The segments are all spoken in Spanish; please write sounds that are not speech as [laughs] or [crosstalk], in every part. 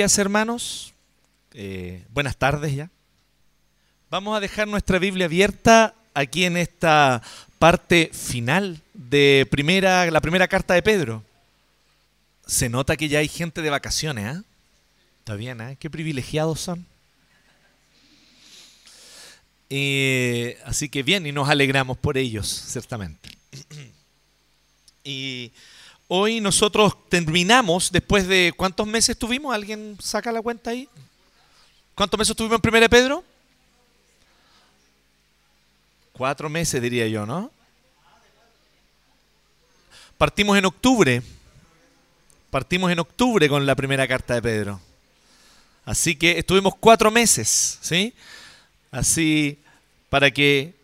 Días hermanos, eh, buenas tardes ya. Vamos a dejar nuestra Biblia abierta aquí en esta parte final de primera, la primera carta de Pedro. Se nota que ya hay gente de vacaciones, ¿eh? Está bien, ¿eh? Qué privilegiados son. Eh, así que bien, y nos alegramos por ellos, ciertamente. [clears throat] y hoy nosotros terminamos, después de cuántos meses tuvimos, ¿alguien saca la cuenta ahí? ¿Cuántos meses tuvimos en Primera de Pedro? Cuatro meses diría yo, ¿no? Partimos en octubre. Partimos en octubre con la primera carta de Pedro. Así que estuvimos cuatro meses, ¿sí? Así para que...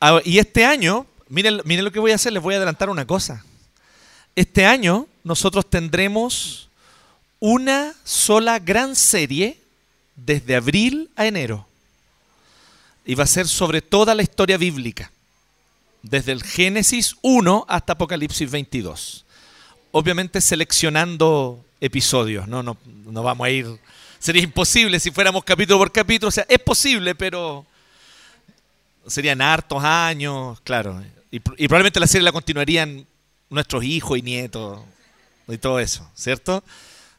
Ah, y este año, miren, miren lo que voy a hacer, les voy a adelantar una cosa. Este año nosotros tendremos una sola gran serie desde abril a enero. Y va a ser sobre toda la historia bíblica, desde el Génesis 1 hasta Apocalipsis 22. Obviamente seleccionando episodios, no, no, no vamos a ir, sería imposible si fuéramos capítulo por capítulo, o sea, es posible, pero serían hartos años, claro. Y, y, probablemente la serie la continuarían nuestros hijos y nietos y todo eso, ¿cierto?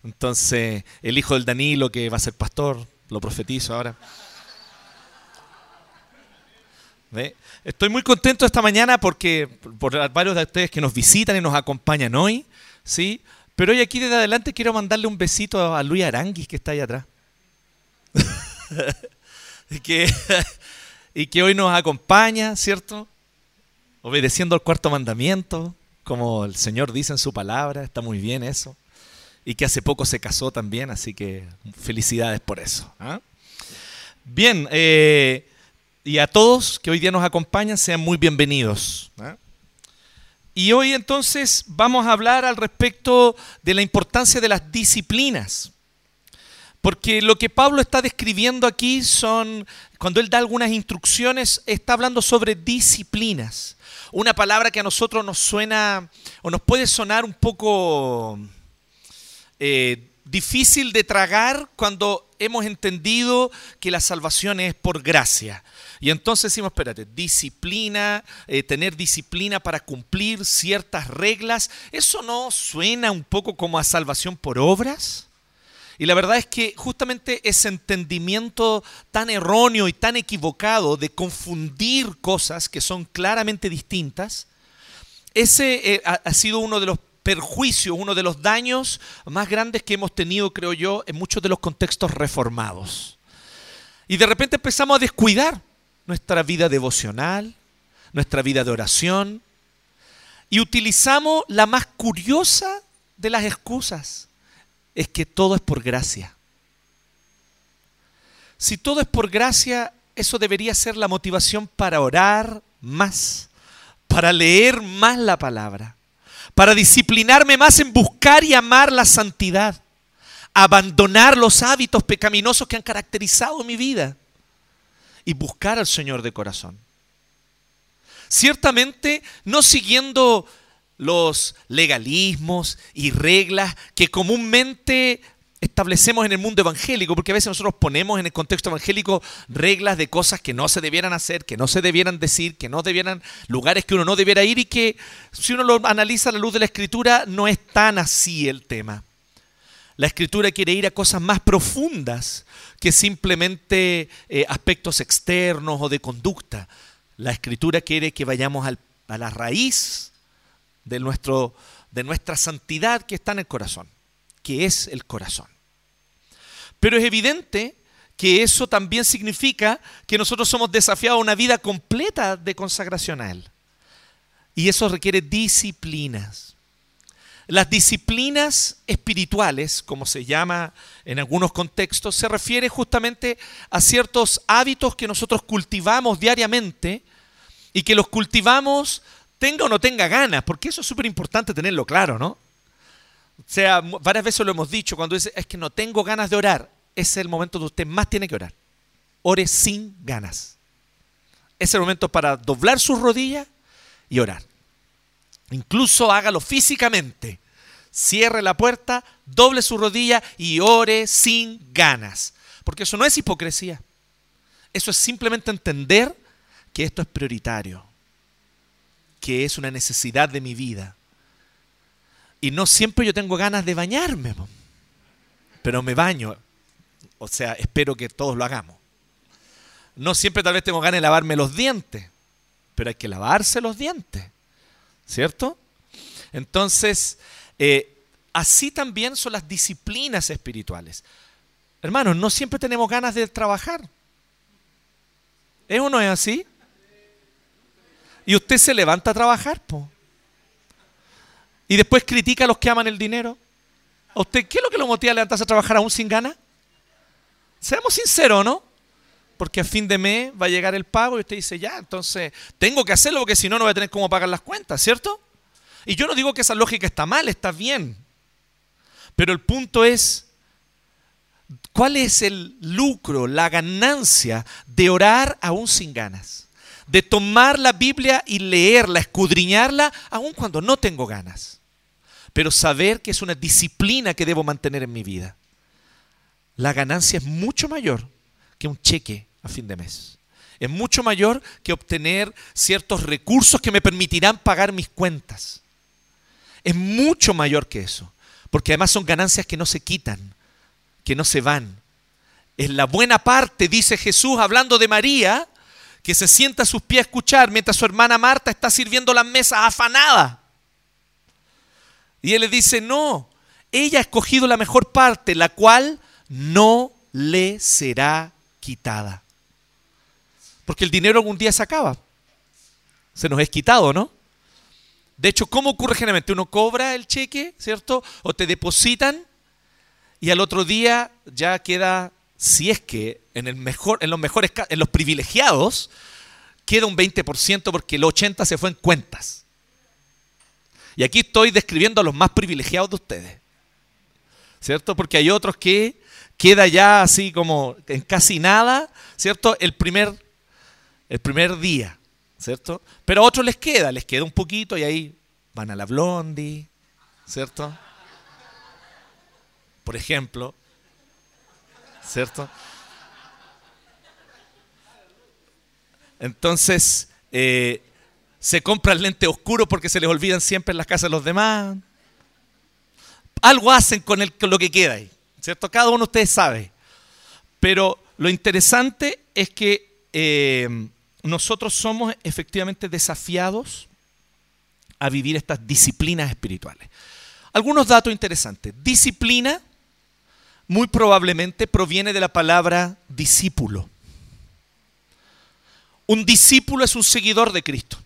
Entonces, el hijo del Danilo que va a ser pastor, lo profetizo ahora. ¿Ve? Estoy muy contento esta mañana porque por varios de ustedes que nos visitan y nos acompañan hoy, ¿sí? Pero hoy aquí desde adelante quiero mandarle un besito a Luis Aranguis que está ahí atrás. [laughs] y, que, [laughs] y que hoy nos acompaña, ¿cierto? Obedeciendo al cuarto mandamiento, como el Señor dice en su palabra, está muy bien eso. Y que hace poco se casó también, así que felicidades por eso. ¿ah? Bien, eh, y a todos que hoy día nos acompañan, sean muy bienvenidos. ¿eh? Y hoy entonces vamos a hablar al respecto de la importancia de las disciplinas. Porque lo que Pablo está describiendo aquí son, cuando él da algunas instrucciones, está hablando sobre disciplinas. Una palabra que a nosotros nos suena o nos puede sonar un poco eh, difícil de tragar cuando hemos entendido que la salvación es por gracia. Y entonces decimos, espérate, disciplina, eh, tener disciplina para cumplir ciertas reglas, ¿eso no suena un poco como a salvación por obras? Y la verdad es que justamente ese entendimiento tan erróneo y tan equivocado de confundir cosas que son claramente distintas, ese eh, ha, sido uno de los perjuicios, uno de los daños más grandes que hemos tenido, creo yo, en muchos de los contextos reformados. Y de repente empezamos a descuidar nuestra vida devocional, nuestra vida de oración, y utilizamos la más curiosa de las excusas, es que todo es por gracia. Si todo es por gracia, eso debería ser la motivación para orar más, para leer más la palabra, para disciplinarme más en buscar y amar la santidad, abandonar los hábitos pecaminosos que han caracterizado mi vida y buscar al Señor de corazón. Ciertamente no siguiendo los legalismos y reglas que comúnmente establecemos en el mundo evangélico, porque a veces nosotros ponemos en el contexto evangélico reglas de cosas que no se debieran hacer, que no se debieran decir, que no debieran, lugares que uno no debiera ir y que si uno lo analiza a la luz de la escritura no es tan así el tema. La escritura quiere ir a cosas más profundas que simplemente eh, aspectos externos o de conducta. La escritura quiere que vayamos a la raíz de, nuestro, de nuestra santidad que está en el corazón, que es el corazón. Pero es evidente que eso también significa que nosotros somos desafiados a una vida completa de consagración a Él. Y eso requiere disciplinas. Las disciplinas espirituales, como se llama en algunos contextos, se refiere justamente a ciertos hábitos que nosotros cultivamos diariamente y que los cultivamos tenga o no tenga ganas, porque eso es súper importante tenerlo claro, ¿no? O sea, varias veces lo hemos dicho, cuando dice, es que no tengo ganas de orar, ese es el momento donde usted más tiene que orar. Ore sin ganas. Es el momento para doblar sus rodillas y orar. Incluso hágalo físicamente, cierre la puerta, doble su rodilla y ore sin ganas. Porque eso no es hipocresía. Eso es simplemente entender que esto es prioritario, que es una necesidad de mi vida. Y no siempre yo tengo ganas de bañarme, pero me baño. O sea, espero que todos lo hagamos. No siempre tal vez tengo ganas de lavarme los dientes, pero hay que lavarse los dientes, ¿cierto? Entonces, eh, así también son las disciplinas espirituales. Hermanos, no siempre tenemos ganas de trabajar. ¿Es o no es así? Y usted se levanta a trabajar, po. Y después critica a los que aman el dinero. ¿A usted qué es lo que lo motiva a levantarse a trabajar aún sin ganas? Seamos sinceros, ¿no? Porque a fin de mes va a llegar el pago y usted dice, ya, entonces tengo que hacerlo porque si no, no voy a tener cómo pagar las cuentas, ¿cierto? Y yo no digo que esa lógica está mal, está bien. Pero el punto es, ¿cuál es el lucro, la ganancia de orar aún sin ganas? De tomar la Biblia y leerla, escudriñarla, aún cuando no tengo ganas. Pero saber que es una disciplina que debo mantener en mi vida. La ganancia es mucho mayor que un cheque a fin de mes. Es mucho mayor que obtener ciertos recursos que me permitirán pagar mis cuentas. Es mucho mayor que eso. Porque además son ganancias que no se quitan, que no se van. Es la buena parte, dice Jesús, hablando de María, que se sienta a sus pies a escuchar mientras su hermana Marta está sirviendo las mesas afanada. Y él le dice, no, ella ha escogido la mejor parte, la cual no le será quitada. Porque el dinero algún día se acaba. Se nos es quitado, ¿no? De hecho, ¿cómo ocurre generalmente? Uno cobra el cheque, ¿cierto? O te depositan y al otro día ya queda, si es que en, el mejor, en los mejores en los privilegiados, queda un 20% porque el 80% se fue en cuentas. Y aquí estoy describiendo a los más privilegiados de ustedes. ¿Cierto? Porque hay otros que queda ya así como en casi nada, ¿cierto? El primer, el primer día. ¿cierto? Pero a otros les queda, les queda un poquito y ahí van a la blondie, ¿cierto? Por ejemplo, ¿cierto? Entonces, eh, se compran lente oscuro porque se les olvidan siempre en las casas de los demás. Algo hacen con, el, lo que queda ahí, ¿cierto? Cada uno de ustedes sabe. Pero lo interesante es que eh, nosotros somos efectivamente desafiados a vivir estas disciplinas espirituales. Algunos datos interesantes. Disciplina muy probablemente proviene de la palabra discípulo. Un discípulo es un seguidor de Cristo.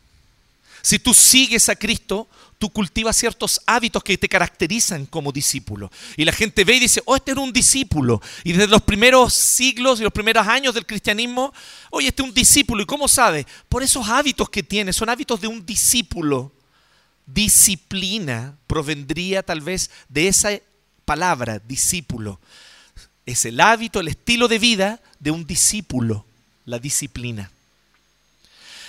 Si tú sigues a Cristo, tú cultivas ciertos hábitos que te caracterizan como discípulo. Y la gente ve y dice, oh, este era un discípulo. Y desde los primeros siglos y los primeros años del cristianismo, oye, este es un discípulo. ¿Y cómo sabe? Por esos hábitos que tiene, son hábitos de un discípulo. Disciplina provendría tal vez de esa palabra, discípulo. Es el hábito, el estilo de vida de un discípulo, la disciplina.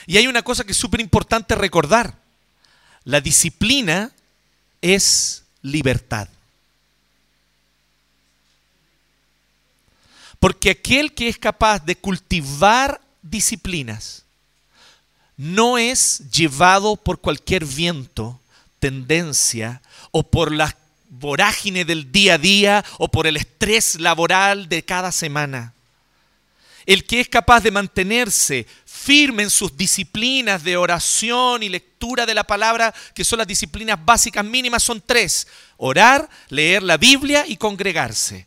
Y hay una cosa que es súper importante recordar. La disciplina es libertad. Porque aquel que es capaz de cultivar disciplinas no es llevado por cualquier viento, tendencia o por la vorágine del día a día o por el estrés laboral de cada semana. El que es capaz de mantenerse firme en sus disciplinas de oración y lectura de la palabra, que son las disciplinas básicas mínimas, son tres. Orar, leer la Biblia y congregarse.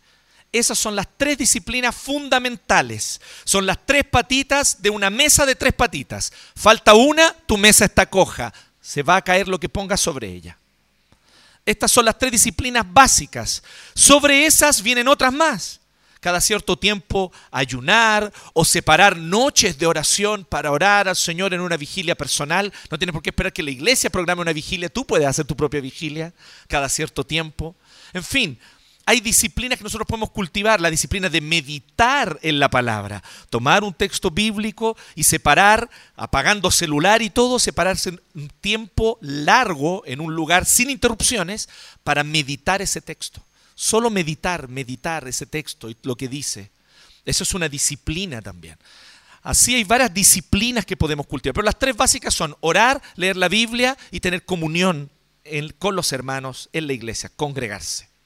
Esas son las tres disciplinas fundamentales. Son las tres patitas de una mesa de tres patitas. Falta una, tu mesa está coja. Se va a caer lo que pongas sobre ella. Estas son las tres disciplinas básicas. Sobre esas vienen otras más cada cierto tiempo ayunar o separar noches de oración para orar al Señor en una vigilia personal. No tienes por qué esperar que la iglesia programe una vigilia, tú puedes hacer tu propia vigilia cada cierto tiempo. En fin, hay disciplinas que nosotros podemos cultivar, la disciplina de meditar en la palabra, tomar un texto bíblico y separar, apagando celular y todo, separarse un tiempo largo en un lugar sin interrupciones para meditar ese texto. Solo meditar, meditar ese texto y lo que dice. Eso es una disciplina también. Así hay varias disciplinas que podemos cultivar, pero las tres básicas son orar, leer la Biblia y tener comunión con los hermanos en la iglesia, congregarse.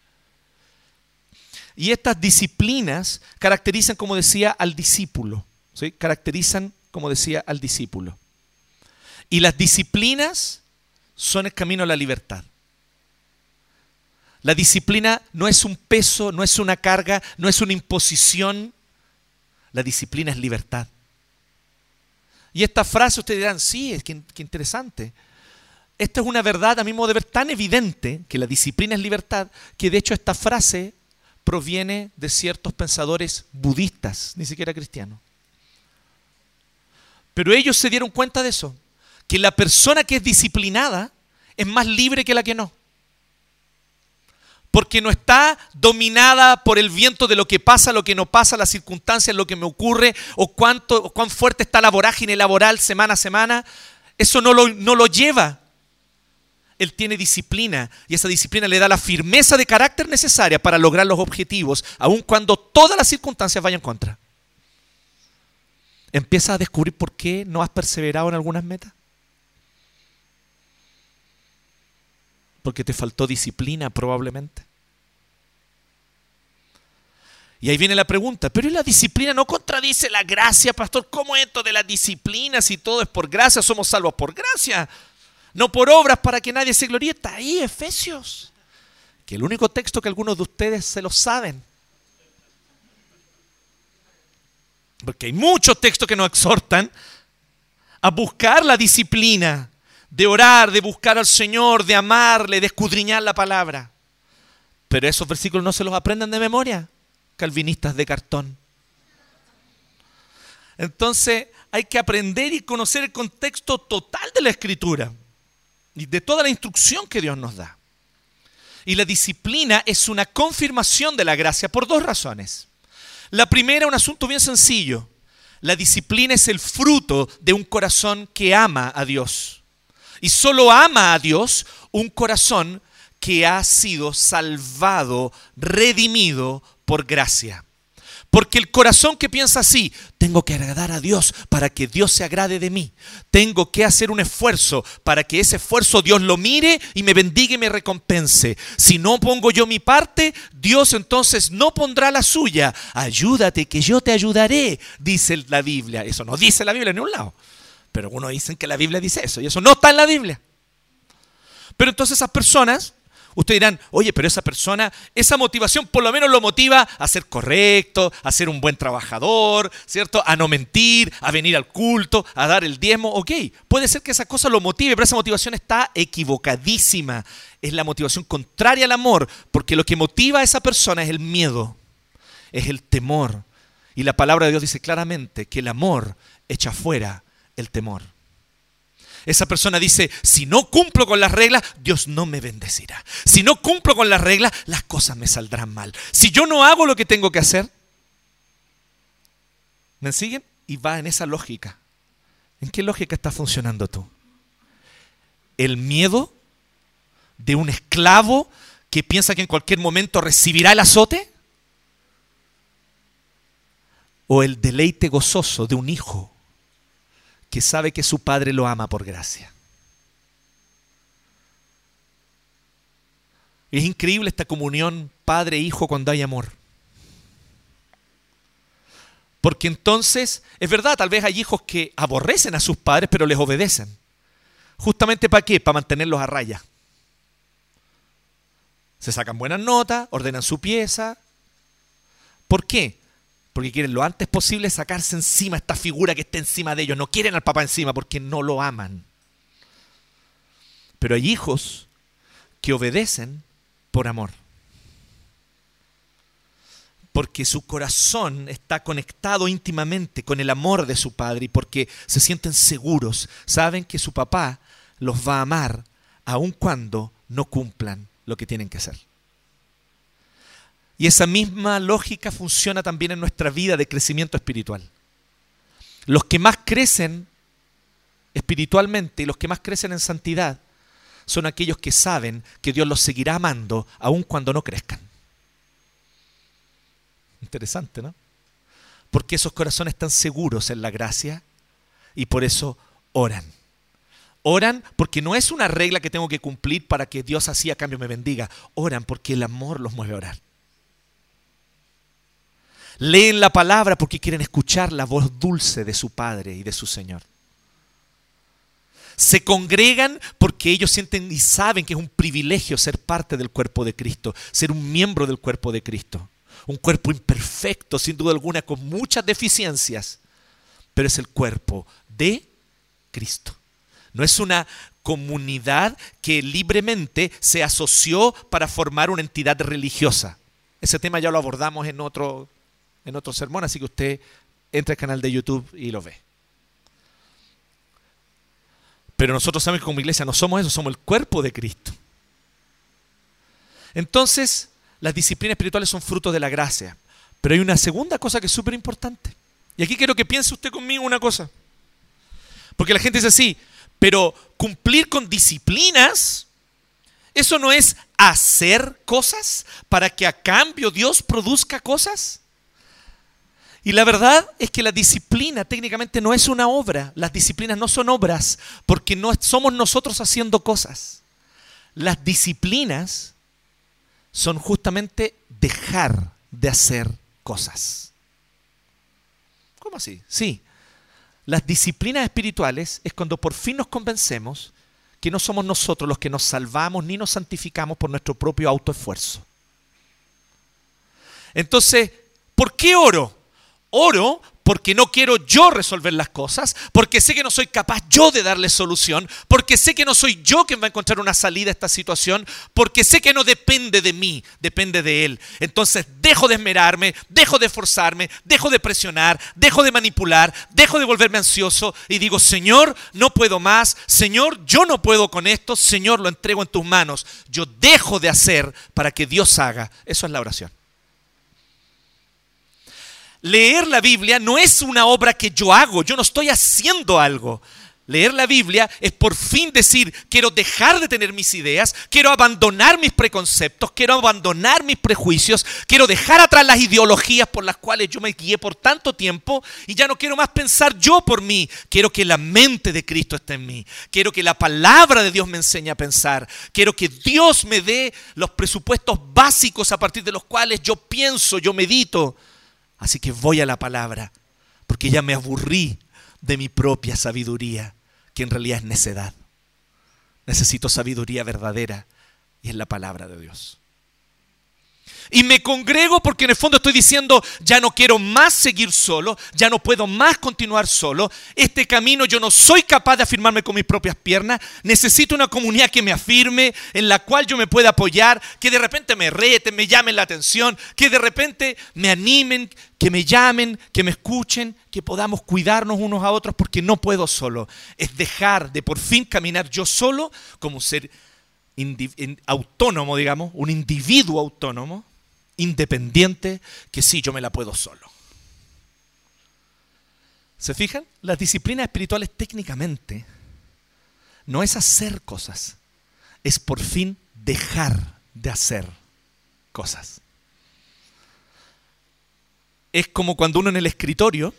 Y estas disciplinas caracterizan, como decía, al discípulo. ¿sí? Caracterizan, como decía, al discípulo. Y las disciplinas son el camino a la libertad. La disciplina no es un peso, no es una carga, no es una imposición. La disciplina es libertad. Y esta frase ustedes dirán, sí, es que, que interesante. Esta es una verdad a mi modo de ver tan evidente que la disciplina es libertad, que de hecho esta frase proviene de ciertos pensadores budistas, ni siquiera cristianos. Pero ellos se dieron cuenta de eso, que la persona que es disciplinada es más libre que la que no. Porque no está dominada por el viento de lo que pasa, lo que no pasa, las circunstancias, lo que me ocurre, o cuánto, cuán fuerte está la vorágine laboral semana a semana. Eso no lo, no lo lleva él tiene disciplina y esa disciplina le da la firmeza de carácter necesaria para lograr los objetivos, aun cuando todas las circunstancias vayan contra. Empieza a descubrir por qué no has perseverado en algunas metas. Porque te faltó disciplina probablemente. Y ahí viene la pregunta, pero la disciplina no contradice la gracia, pastor? ¿Cómo esto de la disciplina si todo es por gracia, somos salvos por gracia? No por obras para que nadie se gloríe. Está ahí, Efesios. Que el único texto que algunos de ustedes se lo saben. Porque hay muchos textos que nos exhortan a buscar la disciplina de orar, de buscar al Señor, de amarle, de escudriñar la palabra. Pero esos versículos no se los aprendan de memoria, calvinistas de cartón. Entonces hay que aprender y conocer el contexto total de la escritura de toda la instrucción que Dios nos da. Y la disciplina es una confirmación de la gracia por dos razones. La primera, un asunto bien sencillo. La disciplina es el fruto de un corazón que ama a Dios. Y solo ama a Dios un corazón que ha sido salvado, redimido por gracia. Porque el corazón que piensa así, tengo que agradar a Dios para que Dios se agrade de mí. Tengo que hacer un esfuerzo para que ese esfuerzo Dios lo mire y me bendiga y me recompense. Si no pongo yo mi parte, Dios entonces no pondrá la suya. Ayúdate que yo te ayudaré, dice la Biblia. Eso no dice la Biblia en un lado. Pero algunos dicen que la Biblia dice eso y eso no está en la Biblia. Pero entonces esas personas Ustedes dirán, oye, pero esa persona, esa motivación por lo menos lo motiva a ser correcto, a ser un buen trabajador, ¿cierto? A no mentir, a venir al culto, a dar el diezmo. Ok, puede ser que esa cosa lo motive, pero esa motivación está equivocadísima. Es la motivación contraria al amor, porque lo que motiva a esa persona es el miedo, es el temor. Y la palabra de Dios dice claramente que el amor echa fuera el temor. Esa persona dice, si no cumplo con las reglas, Dios no me bendecirá. Si no cumplo con las reglas, las cosas me saldrán mal. Si yo no hago lo que tengo que hacer, ¿me siguen? Y va en esa lógica. ¿En qué lógica está funcionando tú? ¿El miedo de un esclavo que piensa que en cualquier momento recibirá el azote? ¿O el deleite gozoso de un hijo que sabe que su Padre lo ama por gracia. Es increíble esta comunión padre-hijo cuando hay amor. Porque entonces, es verdad, tal vez hay hijos que aborrecen a sus padres, pero les obedecen. ¿Justamente para qué? Para mantenerlos a raya. Se sacan buenas notas, ordenan su pieza. ¿Por qué? Porque quieren lo antes posible sacarse encima esta figura que está encima de ellos. No quieren al papá encima porque no lo aman. Pero hay hijos que obedecen por amor. Porque su corazón está conectado íntimamente con el amor de su padre y porque se sienten seguros, saben que su papá los va a amar aun cuando no cumplan lo que tienen que hacer. Y esa misma lógica funciona también en nuestra vida de crecimiento espiritual. Los que más crecen espiritualmente y los que más crecen en santidad son aquellos que saben que Dios los seguirá amando aun cuando no crezcan. Interesante, ¿no? Porque esos corazones están seguros en la gracia y por eso oran. Oran porque no es una regla que tengo que cumplir para que Dios así a cambio me bendiga. Oran porque el amor los mueve a orar. Leen la palabra porque quieren escuchar la voz dulce de su Padre y de su Señor. Se congregan porque ellos sienten y saben que es un privilegio ser parte del cuerpo de Cristo, ser un miembro del cuerpo de Cristo. Un cuerpo imperfecto, sin duda alguna, con muchas deficiencias, pero es el cuerpo de Cristo. No es una comunidad que libremente se asoció para formar una entidad religiosa. Ese tema ya lo abordamos en otro, en otro sermón, así que usted entra al canal de YouTube y lo ve. Pero nosotros sabemos que como iglesia no somos eso, somos el cuerpo de Cristo. Entonces, las disciplinas espirituales son fruto de la gracia. Pero hay una segunda cosa que es súper importante. Y aquí quiero que piense usted conmigo una cosa. Porque la gente dice así, pero cumplir con disciplinas, ¿eso no es hacer cosas para que a cambio Dios produzca cosas? Y la verdad es que la disciplina técnicamente no es una obra. Las disciplinas no son obras porque no somos nosotros haciendo cosas. Las disciplinas son justamente dejar de hacer cosas. ¿Cómo así? Sí. Las disciplinas espirituales es cuando por fin nos convencemos que no somos nosotros los que nos salvamos ni nos santificamos por nuestro propio autoesfuerzo. Entonces, ¿por qué oro? Oro porque no quiero yo resolver las cosas, porque sé que no soy capaz yo de darle solución, porque sé que no soy yo quien va a encontrar una salida a esta situación, porque sé que no depende de mí, depende de Él. Entonces dejo de esmerarme, dejo de esforzarme, dejo de presionar, dejo de manipular, dejo de volverme ansioso y digo, Señor, no puedo más, Señor, yo no puedo con esto, Señor, lo entrego en tus manos. Yo dejo de hacer para que Dios haga. Eso es la oración. Leer la Biblia no es una obra que yo hago, yo no estoy haciendo algo. Leer la Biblia es por fin decir, quiero dejar de tener mis ideas, quiero abandonar mis preconceptos, quiero abandonar mis prejuicios, quiero dejar atrás las ideologías por las cuales yo me guié por tanto tiempo y ya no quiero más pensar yo por mí, quiero que la mente de Cristo esté en mí, quiero que la palabra de Dios me enseñe a pensar, quiero que Dios me dé los presupuestos básicos a partir de los cuales yo pienso, yo medito. Así que voy a la palabra, porque ya me aburrí de mi propia sabiduría, que en realidad es necedad. Necesito sabiduría verdadera y es la palabra de Dios. Y me congrego porque en el fondo estoy diciendo, ya no quiero más seguir solo, ya no puedo más continuar solo. Este camino yo no soy capaz de afirmarme con mis propias piernas. Necesito una comunidad que me afirme, en la cual yo me pueda apoyar, que de repente me reten, me llamen la atención, que de repente me animen, que me llamen, que me escuchen, que podamos cuidarnos unos a otros porque no puedo solo. Es dejar de por fin caminar yo solo como ser autónomo, digamos, un individuo autónomo independiente que sí, yo me la puedo solo. ¿Se fijan? Las disciplinas espirituales técnicamente no es hacer cosas, es por fin dejar de hacer cosas. Es como cuando uno en el escritorio,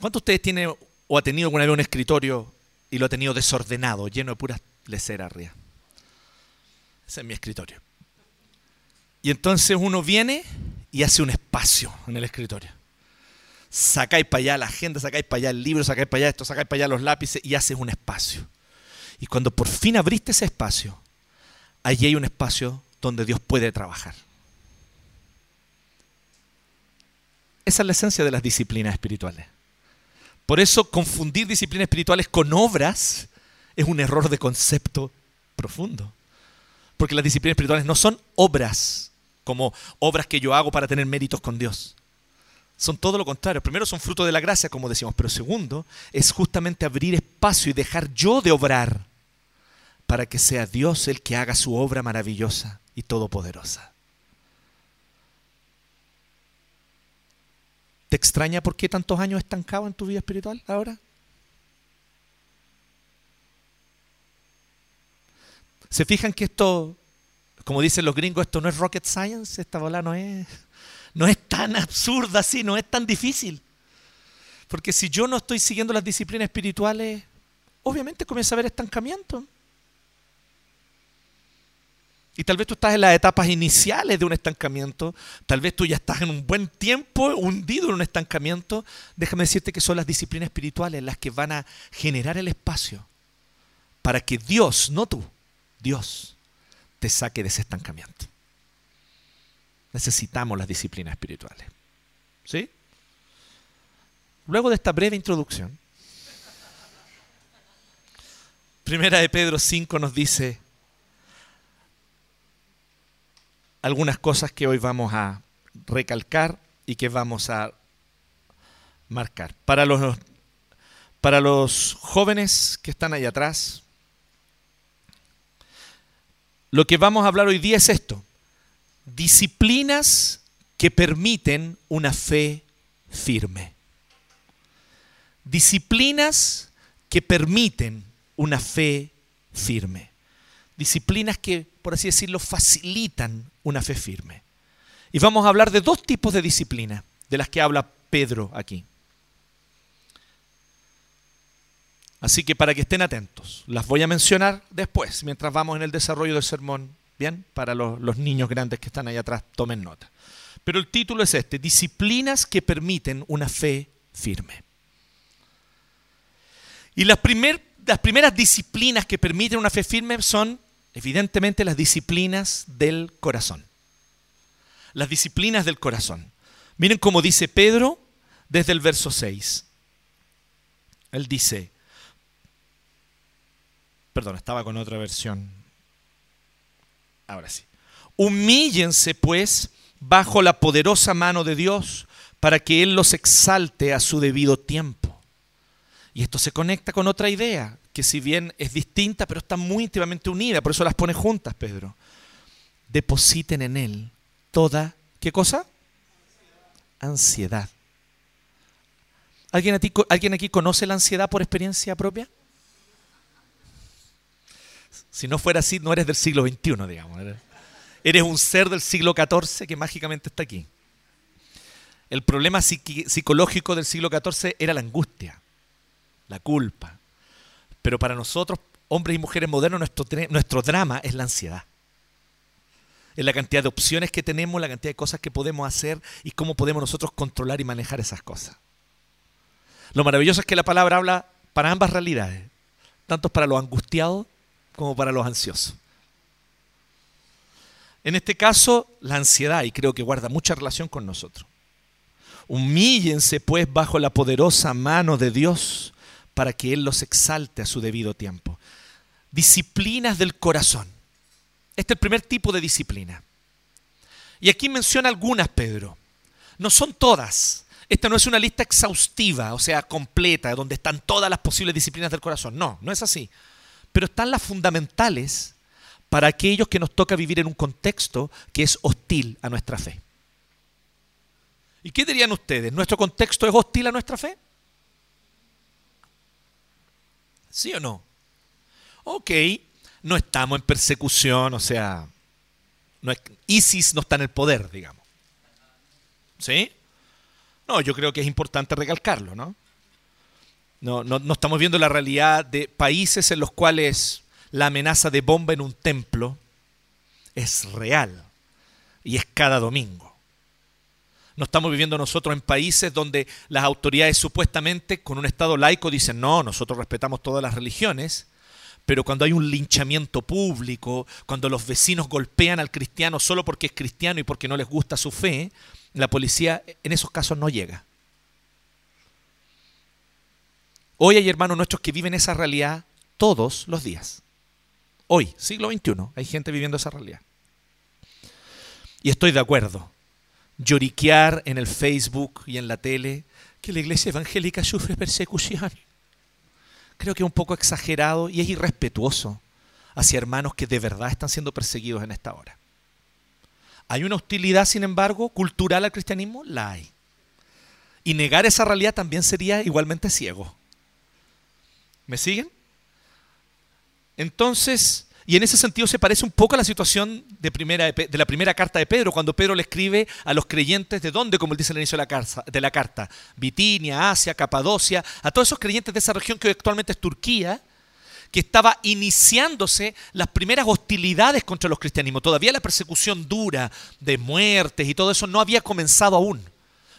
¿cuántos de ustedes tiene o ha tenido alguna vez un escritorio y lo ha tenido desordenado, lleno de puras leceras arriba? Ese es mi escritorio. Y entonces uno viene y hace un espacio en el escritorio. Sacáis para allá la agenda, sacáis para allá el libro, sacáis para allá esto, sacáis para allá los lápices y haces un espacio. Y cuando por fin abriste ese espacio, allí hay un espacio donde Dios puede trabajar. Esa es la esencia de las disciplinas espirituales. Por eso confundir disciplinas espirituales con obras es un error de concepto profundo. Porque las disciplinas espirituales no son obras, como obras que yo hago para tener méritos con Dios. Son todo lo contrario. Primero son fruto de la gracia, como decimos, pero segundo es justamente abrir espacio y dejar yo de obrar para que sea Dios el que haga su obra maravillosa y todopoderosa. ¿Te extraña por qué tantos años estancado en tu vida espiritual ahora? ¿Se fijan que esto, como dicen los gringos, esto no es rocket science? Esta bola no es, no es tan absurda así, no es tan difícil. Porque si yo no estoy siguiendo las disciplinas espirituales, obviamente comienza a haber estancamiento. Y tal vez tú estás en las etapas iniciales de un estancamiento, tal vez tú ya estás en un buen tiempo hundido en un estancamiento. Déjame decirte que son las disciplinas espirituales las que van a generar el espacio para que Dios, no tú, Dios, te saque de ese estancamiento. Necesitamos las disciplinas espirituales. ¿Sí? Luego de esta breve introducción, Primera de Pedro 5 nos dice, algunas cosas que hoy vamos a recalcar y que vamos a marcar. Para los, para los jóvenes que están ahí atrás, lo que vamos a hablar hoy día es esto. Disciplinas que permiten una fe firme. Disciplinas que permiten una fe firme. Disciplinas que, por así decirlo, facilitan una fe firme. Y vamos a hablar de dos tipos de disciplina de las que habla Pedro aquí. Así que para que estén atentos, las voy a mencionar después, mientras vamos en el desarrollo del sermón, ¿bien? Para los, niños grandes que están ahí atrás, tomen nota. Pero el título es este, disciplinas que permiten una fe firme. Y las, las primeras disciplinas que permiten una fe firme son Evidentemente las disciplinas del corazón. Las disciplinas del corazón. Miren cómo dice Pedro desde el verso 6. Él dice, perdón, estaba con otra versión. Ahora sí. Humíllense pues bajo la poderosa mano de Dios para que Él los exalte a su debido tiempo. Y esto se conecta con otra idea que si bien es distinta, pero está muy íntimamente unida, por eso las pone juntas, Pedro. Depositen en Él toda, ¿qué cosa? Ansiedad. ¿Alguien, ¿Alguien aquí conoce la ansiedad por experiencia propia? Si no fuera así, no eres del siglo XXI, digamos. Eres un ser del siglo XIV que mágicamente está aquí. El problema psicológico del siglo XIV era la angustia, la culpa, pero para nosotros, hombres y mujeres modernos, nuestro, nuestro drama es la ansiedad. Es la cantidad de opciones que tenemos, la cantidad de cosas que podemos hacer y cómo podemos nosotros controlar y manejar esas cosas. Lo maravilloso es que la palabra habla para ambas realidades, tanto para los angustiados como para los ansiosos. En este caso, la ansiedad, y creo que guarda mucha relación con nosotros. Humíllense pues bajo la poderosa mano de Dios para que Él los exalte a su debido tiempo. Disciplinas del corazón. Este es el primer tipo de disciplina. Y aquí menciona algunas, Pedro. No son todas. Esta no es una lista exhaustiva, o sea, completa, donde están todas las posibles disciplinas del corazón. No, no es así. Pero están las fundamentales para aquellos que nos toca vivir en un contexto que es hostil a nuestra fe. ¿Y qué dirían ustedes? ¿Nuestro contexto es hostil a nuestra fe? ¿Sí o no? Ok, no estamos en persecución, o sea, ISIS no está en el poder, digamos. ¿Sí? No, yo creo que es importante recalcarlo, ¿no? No, no, no estamos viendo la realidad de países en los cuales la amenaza de bomba en un templo es real y es cada domingo. No estamos viviendo nosotros en países donde las autoridades supuestamente con un Estado laico dicen, no, nosotros respetamos todas las religiones, pero cuando hay un linchamiento público, cuando los vecinos golpean al cristiano solo porque es cristiano y porque no les gusta su fe, la policía en esos casos no llega. Hoy hay hermanos nuestros que viven esa realidad todos los días. Hoy, siglo XXI, hay gente viviendo esa realidad. Y estoy de acuerdo lloriquear en el Facebook y en la tele que la iglesia evangélica sufre persecución. Creo que es un poco exagerado y es irrespetuoso hacia hermanos que de verdad están siendo perseguidos en esta hora. ¿Hay una hostilidad, sin embargo, cultural al cristianismo? La hay. Y negar esa realidad también sería igualmente ciego. ¿Me siguen? Entonces, y en ese sentido se parece un poco a la situación de, primera, de la primera carta de Pedro, cuando Pedro le escribe a los creyentes de dónde, como él dice al inicio de la, carta, de la carta, Bitinia, Asia, Capadocia, a todos esos creyentes de esa región que hoy actualmente es Turquía, que estaba iniciándose las primeras hostilidades contra los cristianismos. Todavía la persecución dura de muertes y todo eso no había comenzado aún,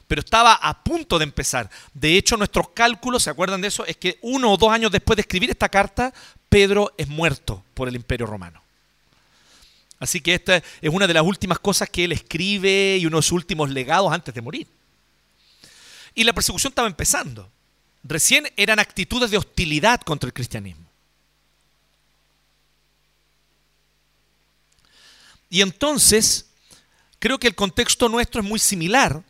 pero estaba a punto de empezar. De hecho, nuestros cálculos, ¿se acuerdan de eso? Es que uno o dos años después de escribir esta carta, Pedro es muerto por el imperio romano. Así que esta es una de las últimas cosas que él escribe y uno de sus últimos legados antes de morir. Y la persecución estaba empezando. Recién eran actitudes de hostilidad contra el cristianismo. Y entonces, creo que el contexto nuestro es muy similar.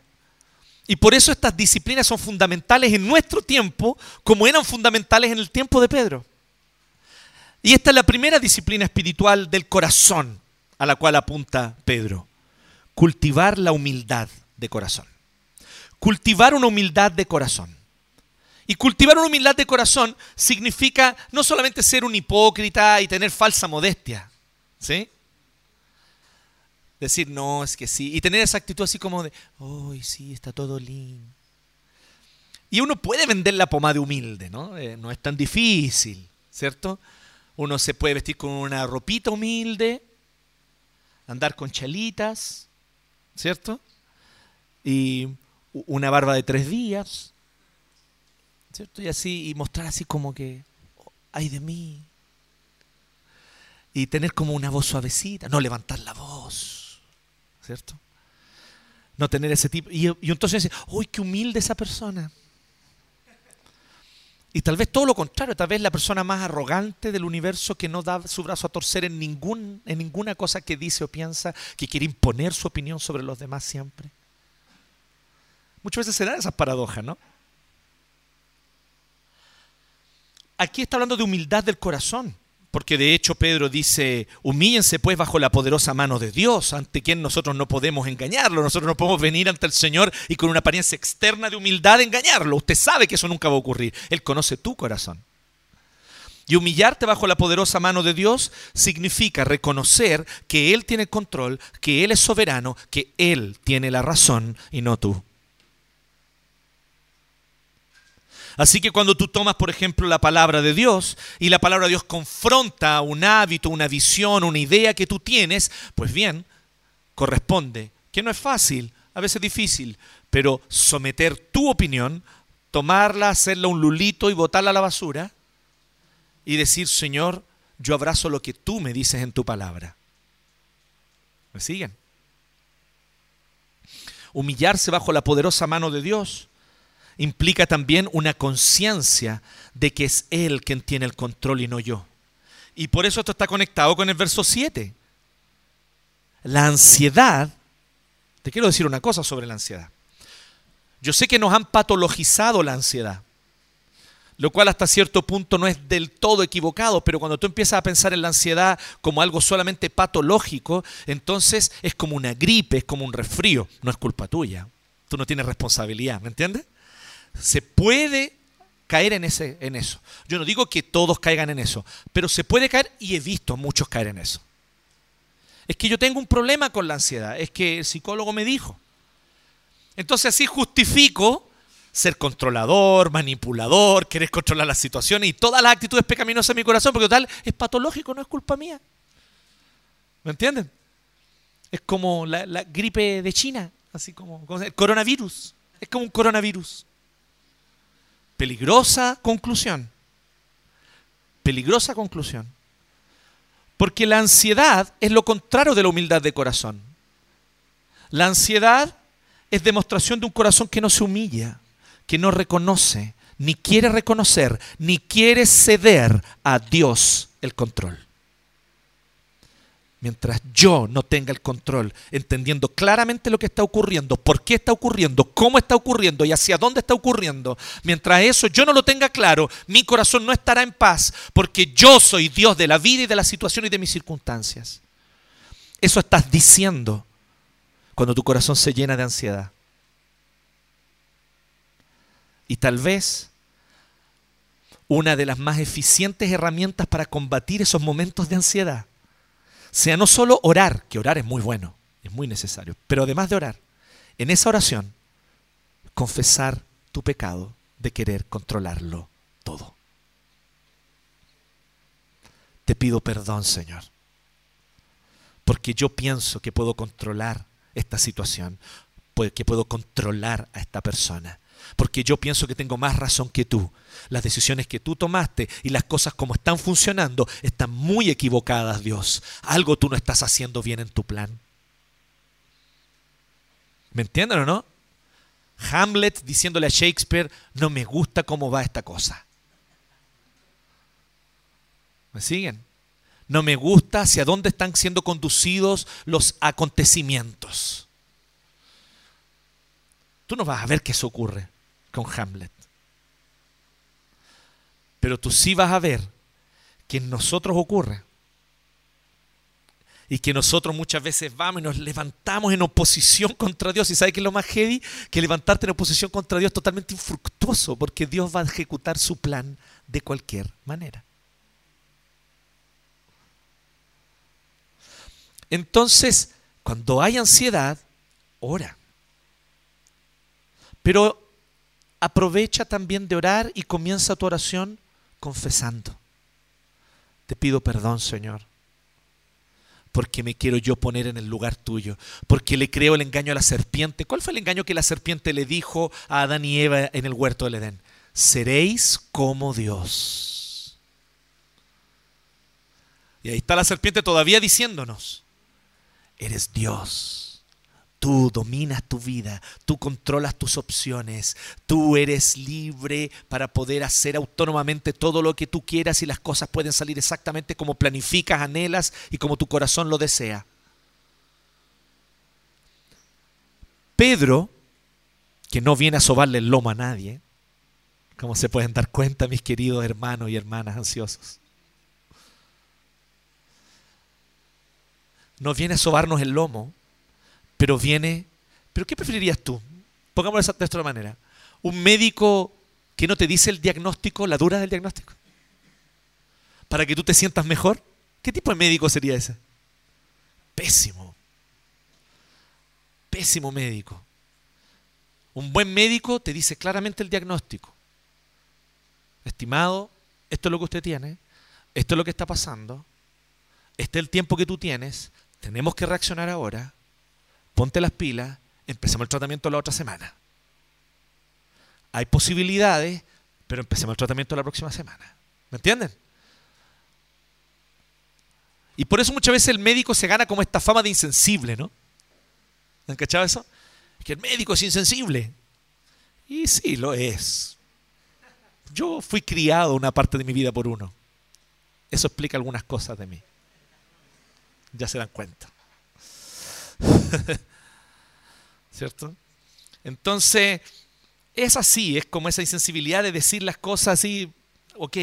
Y por eso estas disciplinas son fundamentales en nuestro tiempo, como eran fundamentales en el tiempo de Pedro. Y esta es la primera disciplina espiritual del corazón a la cual apunta Pedro. Cultivar la humildad de corazón. Cultivar una humildad de corazón. Y cultivar una humildad de corazón significa no solamente ser un hipócrita y tener falsa modestia, ¿sí? Decir, no, es que sí. Y tener esa actitud así como de, ¡ay, sí, está todo lindo! Y uno puede vender la pomada de humilde, ¿no? Eh, no es tan difícil, ¿cierto? Uno se puede vestir con una ropita humilde, andar con chalitas, ¿cierto? Y una barba de tres días, ¿cierto? Y así, y mostrar así como que, ay de mí. Y tener como una voz suavecita, no levantar la voz ¿cierto? No tener ese tipo. Y, entonces dice, uy, qué humilde esa persona. Y tal vez todo lo contrario, tal vez la persona más arrogante del universo que no da su brazo a torcer en, ningún, en ninguna cosa que dice o piensa, que quiere imponer su opinión sobre los demás siempre. Muchas veces se dan esas paradojas, ¿no? Aquí está hablando de humildad del corazón. Porque de hecho Pedro dice, humíllense pues bajo la poderosa mano de Dios, ante quien nosotros no podemos engañarlo, nosotros no podemos venir ante el Señor y con una apariencia externa de humildad engañarlo. Usted sabe que eso nunca va a ocurrir, Él conoce tu corazón. Y humillarte bajo la poderosa mano de Dios significa reconocer que Él tiene control, que Él es soberano, que Él tiene la razón y no tú. Así que cuando tú tomas, por ejemplo, la palabra de Dios y la palabra de Dios confronta un hábito, una visión, una idea que tú tienes, pues bien, corresponde, que no es fácil, a veces difícil, pero someter tu opinión, tomarla, hacerla un lulito y botarla a la basura y decir, Señor, yo abrazo lo que tú me dices en tu palabra. ¿Me siguen? Humillarse bajo la poderosa mano de Dios implica también una conciencia de que es Él quien tiene el control y no yo. Y por eso esto está conectado con el verso 7. La ansiedad, te quiero decir una cosa sobre la ansiedad. Yo sé que nos han patologizado la ansiedad, lo cual hasta cierto punto no es del todo equivocado, pero cuando tú empiezas a pensar en la ansiedad como algo solamente patológico, entonces es como una gripe, es como un resfrío, no es culpa tuya. Tú no tienes responsabilidad, ¿me entiendes? Se puede caer en, ese, en eso. Yo no digo que todos caigan en eso, pero se puede caer y he visto muchos caer en eso. Es que yo tengo un problema con la ansiedad, es que el psicólogo me dijo. Entonces así justifico ser controlador, manipulador, querer controlar las situaciones y todas las actitudes pecaminosas de mi corazón, porque total es patológico, no es culpa mía. ¿Me entienden? Es como la, la gripe de China, así como el coronavirus. Es como un coronavirus. Peligrosa conclusión. Peligrosa conclusión. Porque la ansiedad es lo contrario de la humildad de corazón. La ansiedad es demostración de un corazón que no se humilla, que no reconoce, ni quiere reconocer, ni quiere ceder a Dios el control mientras yo no tenga el control, entendiendo claramente lo que está ocurriendo, por qué está ocurriendo, cómo está ocurriendo y hacia dónde está ocurriendo, mientras eso yo no lo tenga claro, mi corazón no estará en paz, porque yo soy Dios de la vida y de la situación y de mis circunstancias. Eso estás diciendo cuando tu corazón se llena de ansiedad. Y tal vez una de las más eficientes herramientas para combatir esos momentos de ansiedad sea no solo orar, que orar es muy bueno, es muy necesario, pero además de orar, en esa oración, confesar tu pecado de querer controlarlo todo. Te pido perdón, Señor, porque yo pienso que puedo controlar esta situación, que puedo controlar a esta persona porque yo pienso que tengo más razón que tú. Las decisiones que tú tomaste y las cosas como están funcionando están muy equivocadas, Dios. Algo tú no estás haciendo bien en tu plan. ¿Me entienden o no? Hamlet diciéndole a Shakespeare, no me gusta cómo va esta cosa. ¿Me siguen? No me gusta hacia dónde están siendo conducidos los acontecimientos. Tú no vas a ver que eso ocurre con Hamlet. Pero tú sí vas a ver que en nosotros ocurre. Y que nosotros muchas veces vamos y nos levantamos en oposición contra Dios. ¿Y sabe qué es lo más heavy? Que levantarte en oposición contra Dios es totalmente infructuoso, porque Dios va a ejecutar su plan de cualquier manera. Entonces, cuando hay ansiedad, ora. Pero aprovecha también de orar y comienza tu oración confesando. Te pido perdón, Señor, porque me quiero yo poner en el lugar tuyo, porque le creo el engaño a la serpiente. ¿Cuál fue el engaño que la serpiente le dijo a Adán y Eva en el huerto del Edén? Seréis como Dios. Y ahí está la serpiente todavía diciéndonos, eres Dios Tú dominas tu vida, tú controlas tus opciones, tú eres libre para poder hacer autónomamente todo lo que tú quieras y las cosas pueden salir exactamente como planificas, anhelas y como tu corazón lo desea. Pedro, que no viene a sobarle el lomo a nadie, como se pueden dar cuenta mis queridos hermanos y hermanas ansiosos, no viene a sobarnos el lomo, pero viene, pero ¿qué preferirías tú? Pongámoslo de esta manera. ¿Un médico que no te dice el diagnóstico, la dura del diagnóstico? Para que tú te sientas mejor. ¿Qué tipo de médico sería ese? Pésimo. Pésimo médico. Un buen médico te dice claramente el diagnóstico. Estimado, esto es lo que usted tiene, esto es lo que está pasando, este es el tiempo que tú tienes, tenemos que reaccionar ahora, ponte las pilas, empecemos el tratamiento la otra semana. Hay posibilidades, pero empecemos el tratamiento la próxima semana. ¿Me entienden? Y por eso muchas veces el médico se gana como esta fama de insensible, ¿no? ¿Han cachado eso? Que el médico es insensible. Y sí, lo es. Yo fui criado una parte de mi vida por uno. Eso explica algunas cosas de mí. Ya se dan cuenta. [laughs] ¿Cierto? Entonces, es así, es como esa insensibilidad de decir las cosas así, ok.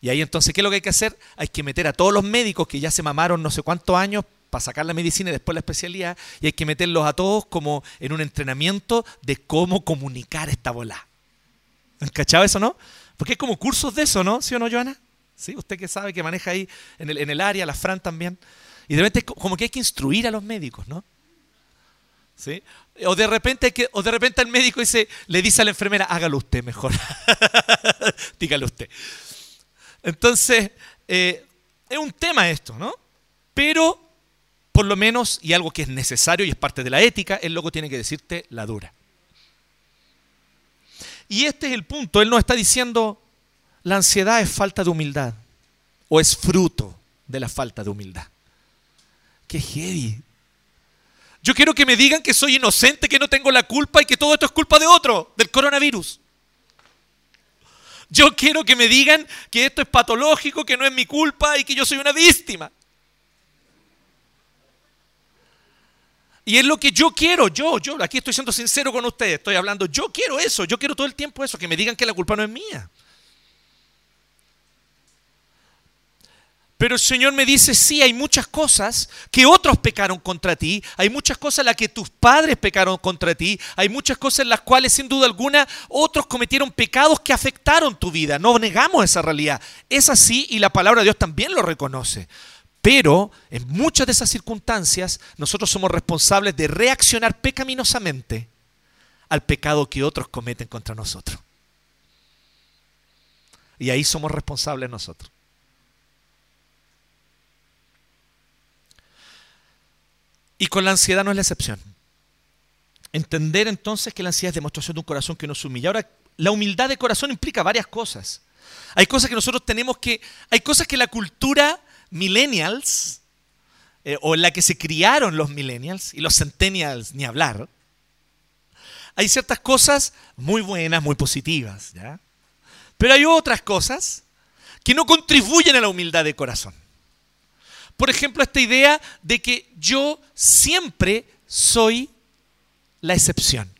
Y ahí entonces, ¿qué es lo que hay que hacer? Hay que meter a todos los médicos que ya se mamaron no sé cuántos años para sacar la medicina y después la especialidad, y hay que meterlos a todos como en un entrenamiento de cómo comunicar esta bola. ¿Han cachado eso, no? Porque hay como cursos de eso, ¿no? ¿Sí o no, Joana? ¿Sí? Usted que sabe que maneja ahí en el, en el área, la Fran también. Y de repente como que hay que instruir a los médicos, ¿no? ¿Sí? O de repente que, o de repente el médico le dice a la enfermera, hágalo usted mejor. [laughs] Dígale usted. Entonces, eh, es un tema esto, ¿no? Pero, por lo menos, y algo que es necesario y es parte de la ética, el loco tiene que decirte la dura. Y este es el punto. Él no está diciendo, la ansiedad es falta de humildad o es fruto de la falta de humildad. Qué heavy. Yo quiero que me digan que soy inocente, que no tengo la culpa y que todo esto es culpa de otro, del coronavirus. Yo quiero que me digan que esto es patológico, que no es mi culpa y que yo soy una víctima. Y es lo que yo quiero, yo, yo, aquí estoy siendo sincero con ustedes, estoy hablando, yo quiero eso, yo quiero todo el tiempo eso, que me digan que la culpa no es mía. Pero el Señor me dice, sí, hay muchas cosas que otros pecaron contra ti, hay muchas cosas en las que tus padres pecaron contra ti, hay muchas cosas en las cuales sin duda alguna otros cometieron pecados que afectaron tu vida. No negamos esa realidad. Es así y la palabra de Dios también lo reconoce. Pero en muchas de esas circunstancias nosotros somos responsables de reaccionar pecaminosamente al pecado que otros cometen contra nosotros. Y ahí somos responsables nosotros. Y con la ansiedad no es la excepción. Entender entonces que la ansiedad es demostración de un corazón que nos humilla. Ahora, la humildad de corazón implica varias cosas. Hay cosas que nosotros tenemos que, hay cosas que la cultura millennials, eh, o en la que se criaron los millennials y los centennials, ni hablar, hay ciertas cosas muy buenas, muy positivas, ¿ya? Pero hay otras cosas que no contribuyen a la humildad de corazón. Por ejemplo, esta idea de que yo siempre soy la excepción.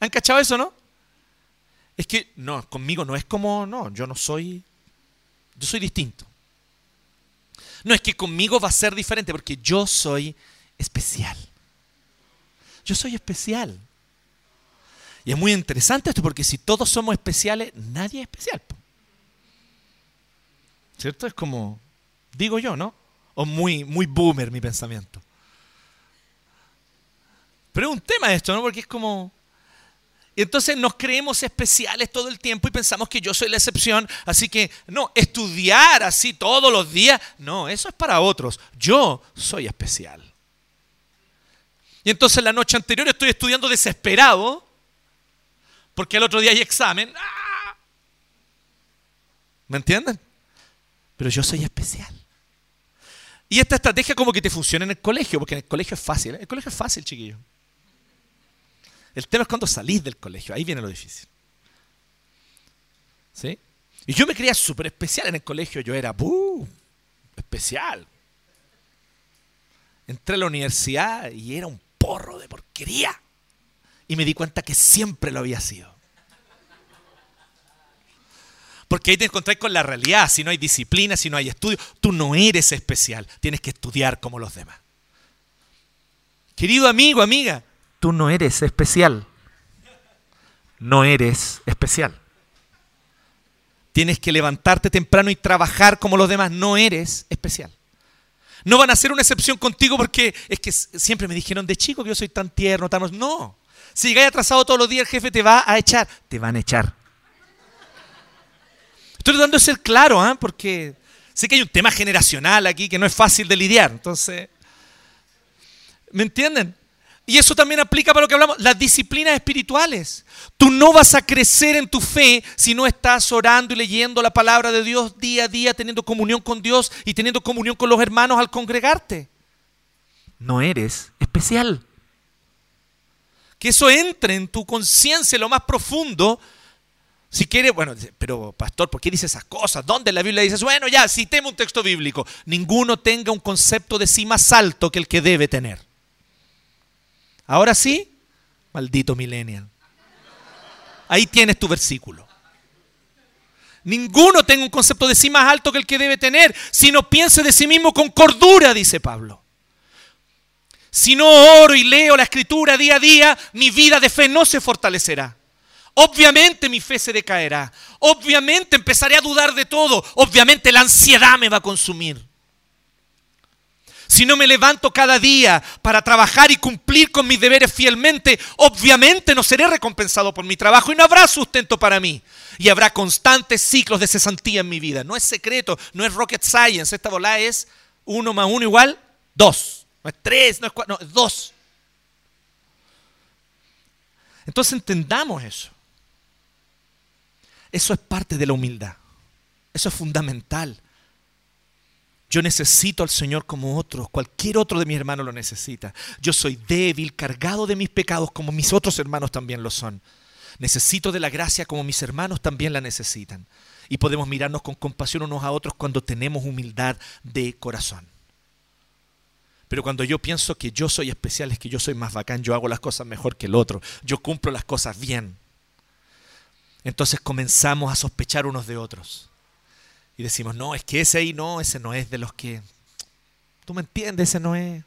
¿Han cachado eso, no? Es que, no, conmigo no es como, no, yo no soy, yo soy distinto. No, es que conmigo va a ser diferente porque yo soy especial. Yo soy especial. Y es muy interesante esto porque si todos somos especiales, nadie es especial. ¿Cierto? Es como, Digo yo, ¿no? O muy, muy boomer mi pensamiento. Pero es un tema esto, ¿no? Porque es como... Y entonces nos creemos especiales todo el tiempo y pensamos que yo soy la excepción. Así que, no, estudiar así todos los días, no, eso es para otros. Yo soy especial. Y entonces la noche anterior estoy estudiando desesperado porque el otro día hay examen. ¡Ah! ¿Me entienden? Pero yo soy especial. Y esta estrategia como que te funciona en el colegio, porque en el colegio es fácil. ¿eh? El colegio es fácil, chiquillo. El tema es cuando salís del colegio, ahí viene lo difícil. ¿Sí? Y yo me creía súper especial en el colegio, yo era, ¡buh! Especial. Entré a la universidad y era un porro de porquería. Y me di cuenta que siempre lo había sido. Porque ahí te encontrás con la realidad. Si no hay disciplina, si no hay estudio, tú no eres especial. Tienes que estudiar como los demás. Querido amigo, amiga, tú no eres especial. No eres especial. Tienes que levantarte temprano y trabajar como los demás. No eres especial. No van a ser una excepción contigo porque es que siempre me dijeron de chico que yo soy tan tierno, tan... No. Si llegáis atrasado todos los días, el jefe te va a echar. Te van a echar. Estoy tratando de ser claro, ¿ah? porque sé que hay un tema generacional aquí que no es fácil de lidiar. Entonces, ¿me entienden? Y eso también aplica para lo que hablamos, las disciplinas espirituales. Tú no vas a crecer en tu fe si no estás orando y leyendo la palabra de Dios día a día, teniendo comunión con Dios y teniendo comunión con los hermanos al congregarte. No eres especial. Que eso entre en tu conciencia, lo más profundo, si quiere, bueno, pero pastor, ¿por qué dice esas cosas? ¿Dónde la Biblia dice? Bueno, ya, citemos un texto bíblico. Ninguno tenga un concepto de sí más alto que el que debe tener. Ahora sí, maldito millennial. Ahí tienes tu versículo. Ninguno tenga un concepto de sí más alto que el que debe tener, sino piense de sí mismo con cordura, dice Pablo. Si no oro y leo la escritura día a día, mi vida de fe no se fortalecerá. Obviamente mi fe se decaerá. Obviamente empezaré a dudar de todo. Obviamente la ansiedad me va a consumir. Si no me levanto cada día para trabajar y cumplir con mis deberes fielmente, obviamente no seré recompensado por mi trabajo y no habrá sustento para mí. Y habrá constantes ciclos de cesantía en mi vida. No es secreto, no es rocket science. Esta bola es uno más uno igual dos. No es tres, no es cuatro, no, es dos. Entonces entendamos eso. Eso es parte de la humildad. Eso es fundamental. Yo necesito al Señor como otros, cualquier otro de mis hermanos lo necesita. Yo soy débil, cargado de mis pecados como mis otros hermanos también lo son. Necesito de la gracia como mis hermanos también la necesitan. Y podemos mirarnos con compasión unos a otros cuando tenemos humildad de corazón. Pero cuando yo pienso que yo soy especial, es que yo soy más bacán, yo hago las cosas mejor que el otro, yo cumplo las cosas bien entonces comenzamos a sospechar unos de otros. Y decimos, no, es que ese ahí no, ese no es de los que... Tú me entiendes, ese no es...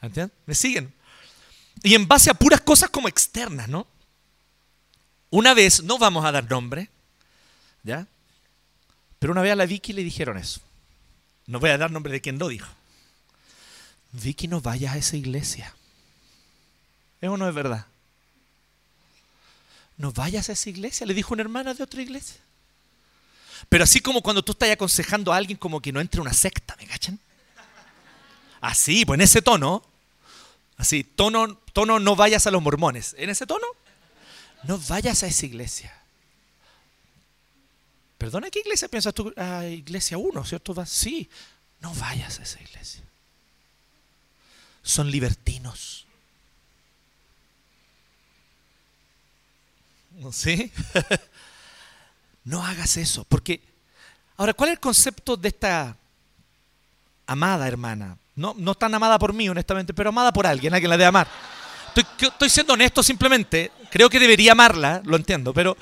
¿Entiendes? ¿Me siguen? Y en base a puras cosas como externas, ¿no? Una vez, no vamos a dar nombre, ¿ya? Pero una vez a la Vicky le dijeron eso. No voy a dar nombre de quien lo dijo. Vicky, no vayas a esa iglesia. ¿Es no es verdad? No vayas a esa iglesia, le dijo una hermana de otra iglesia. Pero así como cuando tú estás aconsejando a alguien como que no entre una secta, ¿me cachan? Así, pues en ese tono. Así, tono, tono no vayas a los mormones. En ese tono, no vayas a esa iglesia. Perdona, ¿qué iglesia piensas tú? Ah, iglesia 1, ¿cierto? Sí, no vayas a esa iglesia. Son libertinos. ¿Sí? [laughs] no hagas eso, porque ahora, ¿cuál es el concepto de esta amada hermana? No, no tan amada por mí, honestamente, pero amada por alguien, a quien la de amar. Estoy, estoy siendo honesto simplemente, creo que debería amarla, lo entiendo, pero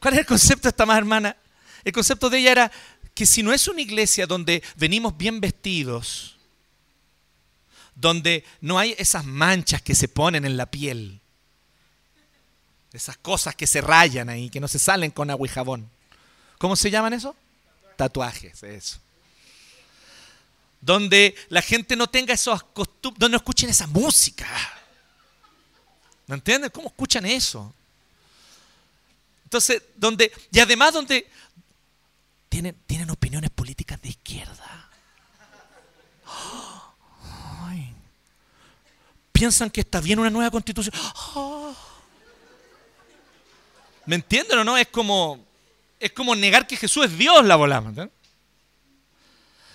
¿cuál es el concepto de esta amada hermana? El concepto de ella era que si no es una iglesia donde venimos bien vestidos, donde no hay esas manchas que se ponen en la piel, esas cosas que se rayan ahí, que no se salen con agua y jabón. ¿Cómo se llaman eso? Tatuajes, eso. Donde la gente no tenga esos costumbres, donde no escuchen esa música. ¿Me entiendes? ¿Cómo escuchan eso? Entonces, donde, y además donde tienen, tienen opiniones políticas de izquierda. [gasps] piensan que está bien una nueva constitución. [gasps] ¿Me entienden o no? Es como, es como negar que Jesús es Dios la volamos.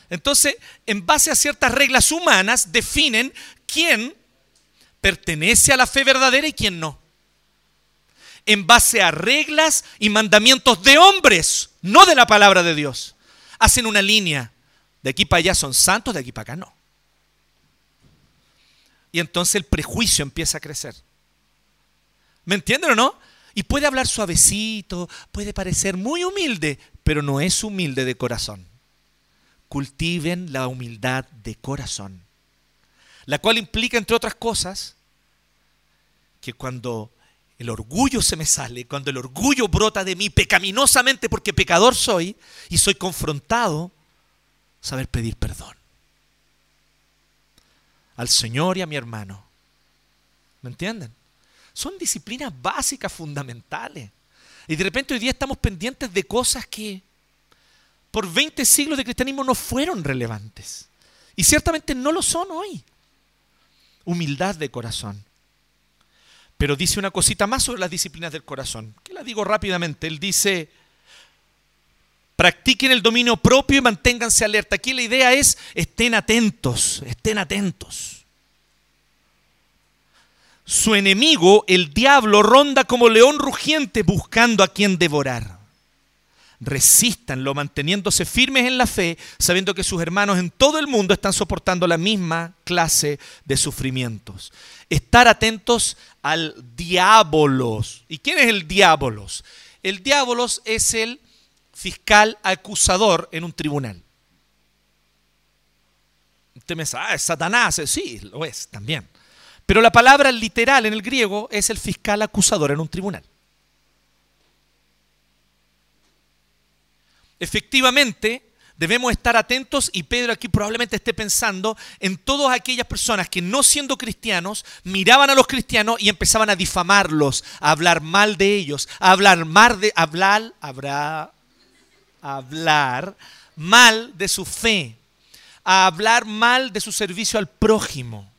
Entonces, en base a ciertas reglas humanas, definen quién pertenece a la fe verdadera y quién no. En base a reglas y mandamientos de hombres, no de la palabra de Dios. Hacen una línea. De aquí para allá son santos, de aquí para acá no. Y entonces el prejuicio empieza a crecer. ¿Me entienden o no? Y puede hablar suavecito, puede parecer muy humilde, pero no es humilde de corazón. Cultiven la humildad de corazón, la cual implica, entre otras cosas, que cuando el orgullo se me sale, cuando el orgullo brota de mí pecaminosamente porque pecador soy y soy confrontado, saber pedir perdón al Señor y a mi hermano. ¿Me entienden? Son disciplinas básicas, fundamentales. Y de repente hoy día estamos pendientes de cosas que por 20 siglos de cristianismo no fueron relevantes. Y ciertamente no lo son hoy. Humildad de corazón. Pero dice una cosita más sobre las disciplinas del corazón, que la digo rápidamente. Él dice, practiquen el dominio propio y manténganse alerta. Aquí la idea es, estén atentos, estén atentos. Su enemigo, el diablo, ronda como león rugiente buscando a quien devorar. Resístanlo manteniéndose firmes en la fe, sabiendo que sus hermanos en todo el mundo están soportando la misma clase de sufrimientos. Estar atentos al diabolos. ¿Y quién es el diabolos? El diabolos es el fiscal acusador en un tribunal. Usted me dice, ah, es Satanás. Sí, lo es también. Pero la palabra literal en el griego es el fiscal acusador en un tribunal. Efectivamente, debemos estar atentos y Pedro aquí probablemente esté pensando en todas aquellas personas que no siendo cristianos miraban a los cristianos y empezaban a difamarlos, a hablar mal de ellos, a hablar mal de hablar, habrá hablar mal de su fe, a hablar mal de su servicio al prójimo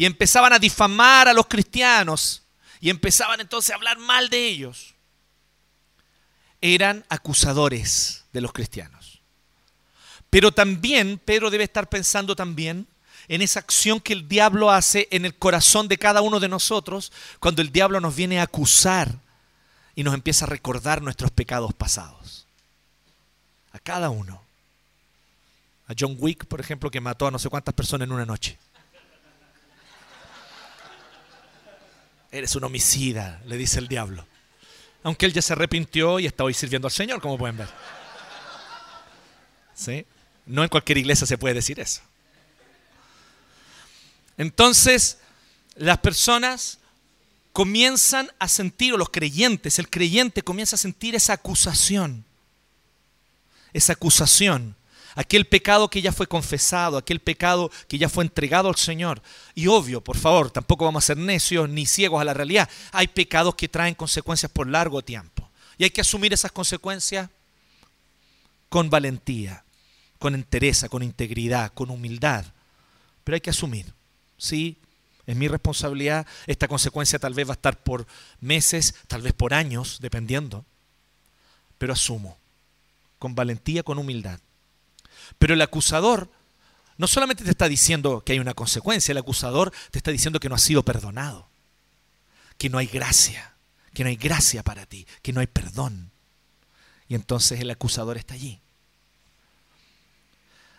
y empezaban a difamar a los cristianos y empezaban entonces a hablar mal de ellos, eran acusadores de los cristianos. Pero también Pedro debe estar pensando también en esa acción que el diablo hace en el corazón de cada uno de nosotros cuando el diablo nos viene a acusar y nos empieza a recordar nuestros pecados pasados. A cada uno. A John Wick, por ejemplo, que mató a no sé cuántas personas en una noche. Eres un homicida, le dice el diablo. Aunque él ya se arrepintió y está hoy sirviendo al Señor, como pueden ver. ¿Sí? No en cualquier iglesia se puede decir eso. Entonces, las personas comienzan a sentir, o los creyentes, el creyente comienza a sentir esa acusación. Esa acusación. Aquel pecado que ya fue confesado, aquel pecado que ya fue entregado al Señor. Y obvio, por favor, tampoco vamos a ser necios ni ciegos a la realidad. Hay pecados que traen consecuencias por largo tiempo. Y hay que asumir esas consecuencias con valentía, con entereza, con integridad, con humildad. Pero hay que asumir. Sí, es mi responsabilidad. Esta consecuencia tal vez va a estar por meses, tal vez por años, dependiendo. Pero asumo, con valentía, con humildad. Pero el acusador no solamente te está diciendo que hay una consecuencia, el acusador te está diciendo que no has sido perdonado, que no hay gracia, que no hay gracia para ti, que no hay perdón. Y entonces el acusador está allí.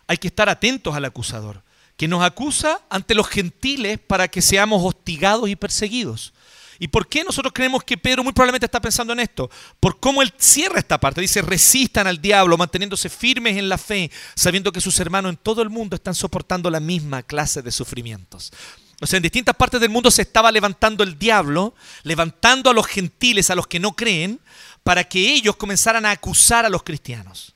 Hay que estar atentos al acusador, que nos acusa ante los gentiles para que seamos hostigados y perseguidos. ¿Y por qué nosotros creemos que Pedro muy probablemente está pensando en esto? Por cómo él cierra esta parte. Dice, resistan al diablo, manteniéndose firmes en la fe, sabiendo que sus hermanos en todo el mundo están soportando la misma clase de sufrimientos. O sea, en distintas partes del mundo se estaba levantando el diablo, levantando a los gentiles, a los que no creen, para que ellos comenzaran a acusar a los cristianos.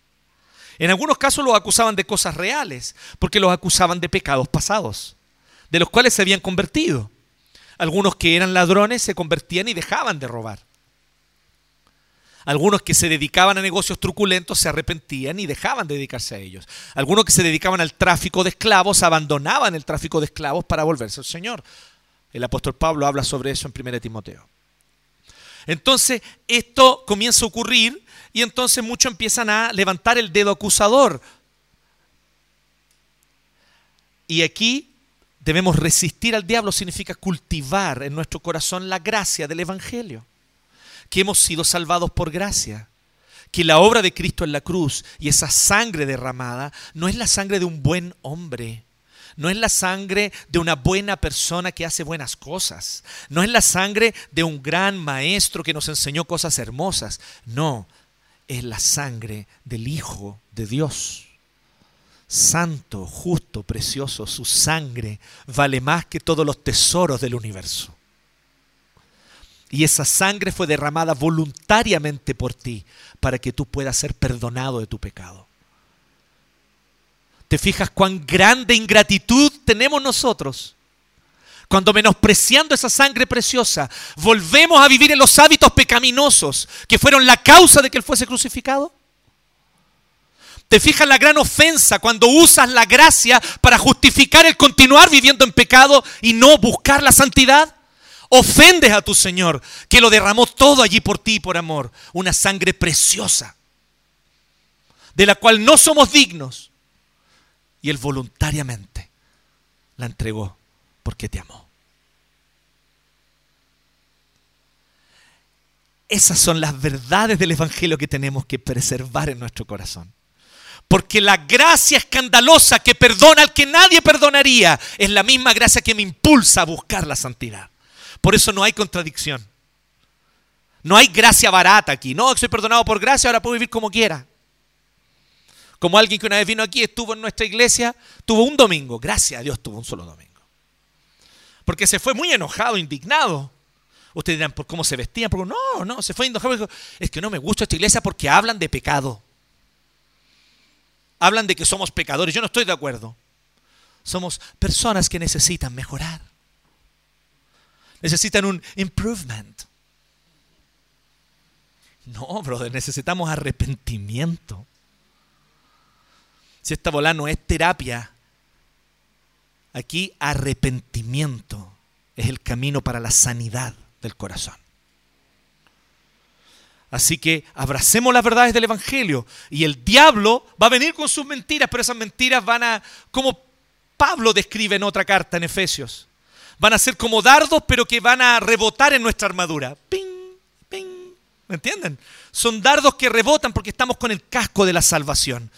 En algunos casos los acusaban de cosas reales, porque los acusaban de pecados pasados, de los cuales se habían convertido. Algunos que eran ladrones se convertían y dejaban de robar. Algunos que se dedicaban a negocios truculentos se arrepentían y dejaban de dedicarse a ellos. Algunos que se dedicaban al tráfico de esclavos abandonaban el tráfico de esclavos para volverse al Señor. El apóstol Pablo habla sobre eso en 1 Timoteo. Entonces, esto comienza a ocurrir y entonces muchos empiezan a levantar el dedo acusador. Y aquí debemos resistir al diablo significa cultivar en nuestro corazón la gracia del Evangelio, que hemos sido salvados por gracia, que la obra de Cristo en la cruz y esa sangre derramada no es la sangre de un buen hombre, no es la sangre de una buena persona que hace buenas cosas, no es la sangre de un gran maestro que nos enseñó cosas hermosas, no, es la sangre del Hijo de Dios santo, justo, precioso, su sangre vale más que todos los tesoros del universo. Y esa sangre fue derramada voluntariamente por ti para que tú puedas ser perdonado de tu pecado. ¿Te fijas cuán grande ingratitud tenemos nosotros? Cuando menospreciando esa sangre preciosa, volvemos a vivir en los hábitos pecaminosos que fueron la causa de que Él fuese crucificado. ¿Te fijas la gran ofensa cuando usas la gracia para justificar el continuar viviendo en pecado y no buscar la santidad? Ofendes a tu Señor, que lo derramó todo allí por ti por amor. Una sangre preciosa, de la cual no somos dignos. Y Él voluntariamente la entregó porque te amó. Esas son las verdades del Evangelio que tenemos que preservar en nuestro corazón. Porque la gracia escandalosa que perdona al que nadie perdonaría es la misma gracia que me impulsa a buscar la santidad. Por eso no hay contradicción. No hay gracia barata aquí. No, soy perdonado por gracia, ahora puedo vivir como quiera. Como alguien que una vez vino aquí, estuvo en nuestra iglesia, tuvo un domingo. Gracias a Dios tuvo un solo domingo. Porque se fue muy enojado, indignado. Ustedes dirán, ¿por cómo se vestían? No, no, se fue enojado. Es que no me gusta esta iglesia porque hablan de pecado hablan de que somos pecadores. Yo no estoy de acuerdo. Somos personas que necesitan mejorar. Necesitan un improvement. No, brother, necesitamos arrepentimiento. Si esta bola no es terapia, aquí arrepentimiento es el camino para la sanidad del corazón. Así que abracemos las verdades del Evangelio. Y el diablo va a venir con sus mentiras, pero esas mentiras van a, como Pablo describe en otra carta en Efesios, van a ser como dardos, pero que van a rebotar en nuestra armadura. ¡Ping! ¡Ping! ¿Me entienden? Son dardos que rebotan porque estamos con el casco de la salvación.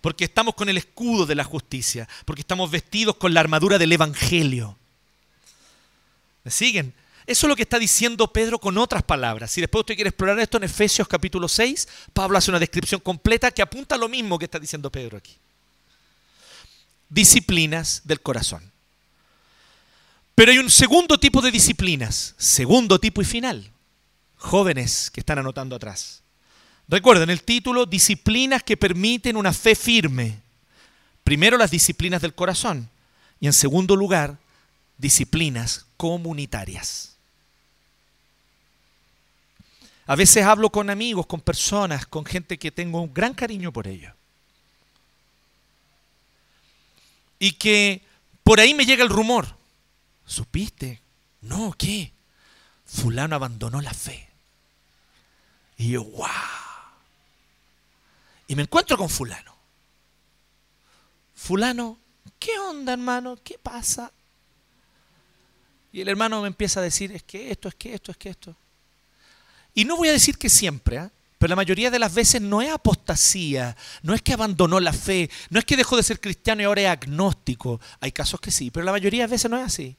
Porque estamos con el escudo de la justicia. Porque estamos vestidos con la armadura del Evangelio. ¿Me siguen? Eso es lo que está diciendo Pedro con otras palabras. Si después usted quiere explorar esto en Efesios capítulo 6, Pablo hace una descripción completa que apunta a lo mismo que está diciendo Pedro aquí. Disciplinas del corazón. Pero hay un segundo tipo de disciplinas, segundo tipo y final. Jóvenes que están anotando atrás. Recuerden el título, disciplinas que permiten una fe firme. Primero las disciplinas del corazón y en segundo lugar, disciplinas comunitarias. A veces hablo con amigos, con personas, con gente que tengo un gran cariño por ellos. Y que por ahí me llega el rumor. ¿Supiste? No, ¿qué? Fulano abandonó la fe. Y yo, wow. Y me encuentro con fulano. Fulano, ¿qué onda hermano? ¿Qué pasa? Y el hermano me empieza a decir, es que esto, es que esto, es que esto. Y no voy a decir que siempre, ¿eh? pero la mayoría de las veces no es apostasía, no es que abandonó la fe, no es que dejó de ser cristiano y ahora es agnóstico. Hay casos que sí, pero la mayoría de veces no es así.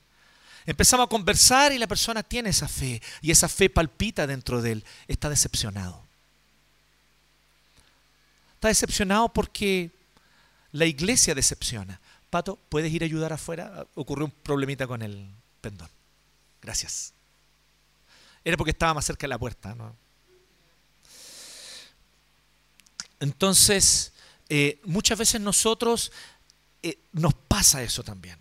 Empezamos a conversar y la persona tiene esa fe y esa fe palpita dentro de él. Está decepcionado. Está decepcionado porque la iglesia decepciona. Pato, ¿puedes ir a ayudar afuera? Ocurrió un problemita con el pendón. Gracias. Era porque estaba más cerca de la puerta. Entonces, eh, muchas veces nosotros eh, nos pasa eso también.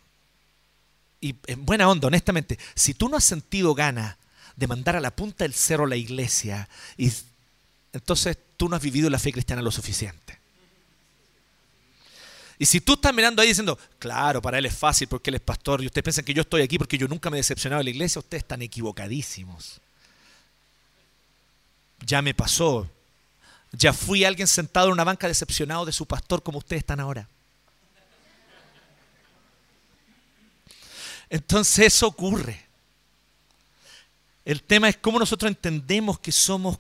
Y en buena onda, honestamente, si tú no has sentido ganas de mandar a la punta del cerro la iglesia, entonces tú no has vivido la fe cristiana lo suficiente. Y si tú estás mirando ahí diciendo, claro, para él es fácil porque él es pastor y ustedes piensan que yo estoy aquí porque yo nunca me he decepcionado de la iglesia, ustedes están equivocadísimos. Ya me pasó. Ya fui alguien sentado en una banca decepcionado de su pastor como ustedes están ahora. Entonces eso ocurre. El tema es cómo nosotros entendemos que somos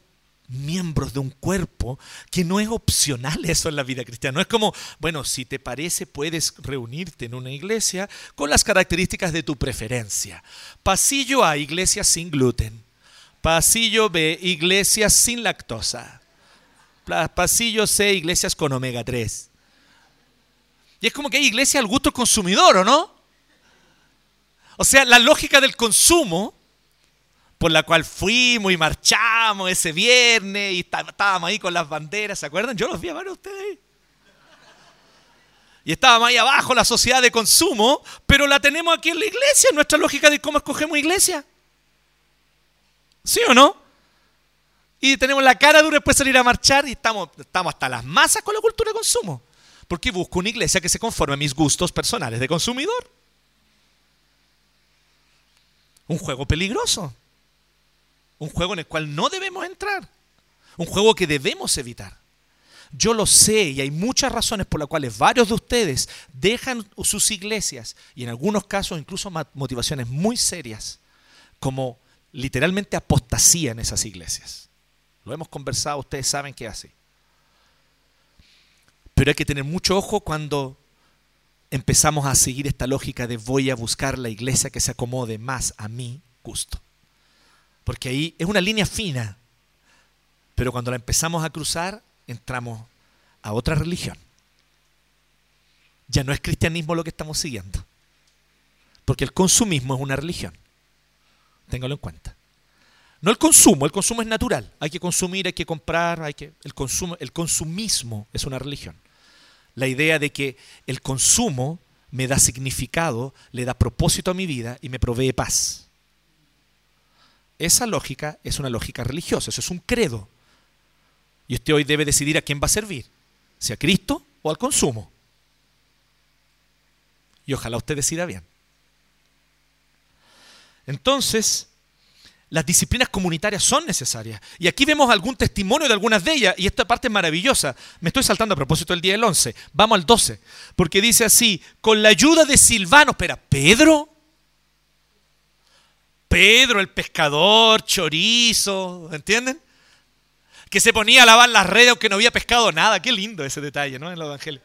miembros de un cuerpo que no es opcional eso en la vida cristiana. No es como, bueno, si te parece puedes reunirte en una iglesia con las características de tu preferencia. Pasillo A, iglesia sin gluten. Pasillo B, iglesias sin lactosa. Pasillo C, iglesias con omega 3. Y es como que hay iglesia al gusto consumidor, ¿o no? O sea, la lógica del consumo por la cual fuimos y marchamos ese viernes y estábamos ahí con las banderas, ¿se acuerdan? Yo los vi a varios de ustedes. Y estábamos ahí abajo, la sociedad de consumo, pero la tenemos aquí en la iglesia, nuestra lógica de cómo escogemos iglesia. ¿Sí o no? Y tenemos la cara dura después de salir a marchar y estamos, estamos hasta las masas con la cultura de consumo. Porque busco una iglesia que se conforme a mis gustos personales de consumidor. Un juego peligroso. Un juego en el cual no debemos entrar. Un juego que debemos evitar. Yo lo sé y hay muchas razones por las cuales varios de ustedes dejan sus iglesias y en algunos casos incluso motivaciones muy serias como literalmente apostasía en esas iglesias. Lo hemos conversado, ustedes saben qué hace. Pero hay que tener mucho ojo cuando empezamos a seguir esta lógica de voy a buscar la iglesia que se acomode más a mi gusto. Porque ahí es una línea fina. Pero cuando la empezamos a cruzar, entramos a otra religión. Ya no es cristianismo lo que estamos siguiendo. Porque el consumismo es una religión. Téngalo en cuenta. No el consumo, el consumo es natural. Hay que consumir, hay que comprar, hay que el consumo, el consumismo es una religión. La idea de que el consumo me da significado, le da propósito a mi vida y me provee paz. Esa lógica es una lógica religiosa, eso es un credo. Y usted hoy debe decidir a quién va a servir, si a Cristo o al consumo. Y ojalá usted decida bien. Entonces, las disciplinas comunitarias son necesarias. Y aquí vemos algún testimonio de algunas de ellas, y esta parte es maravillosa. Me estoy saltando a propósito del día del 11. Vamos al 12, porque dice así, con la ayuda de Silvano, espera, Pedro, Pedro, el pescador, chorizo, ¿entienden? Que se ponía a lavar las redes aunque no había pescado nada. Qué lindo ese detalle, ¿no? En el Evangelio.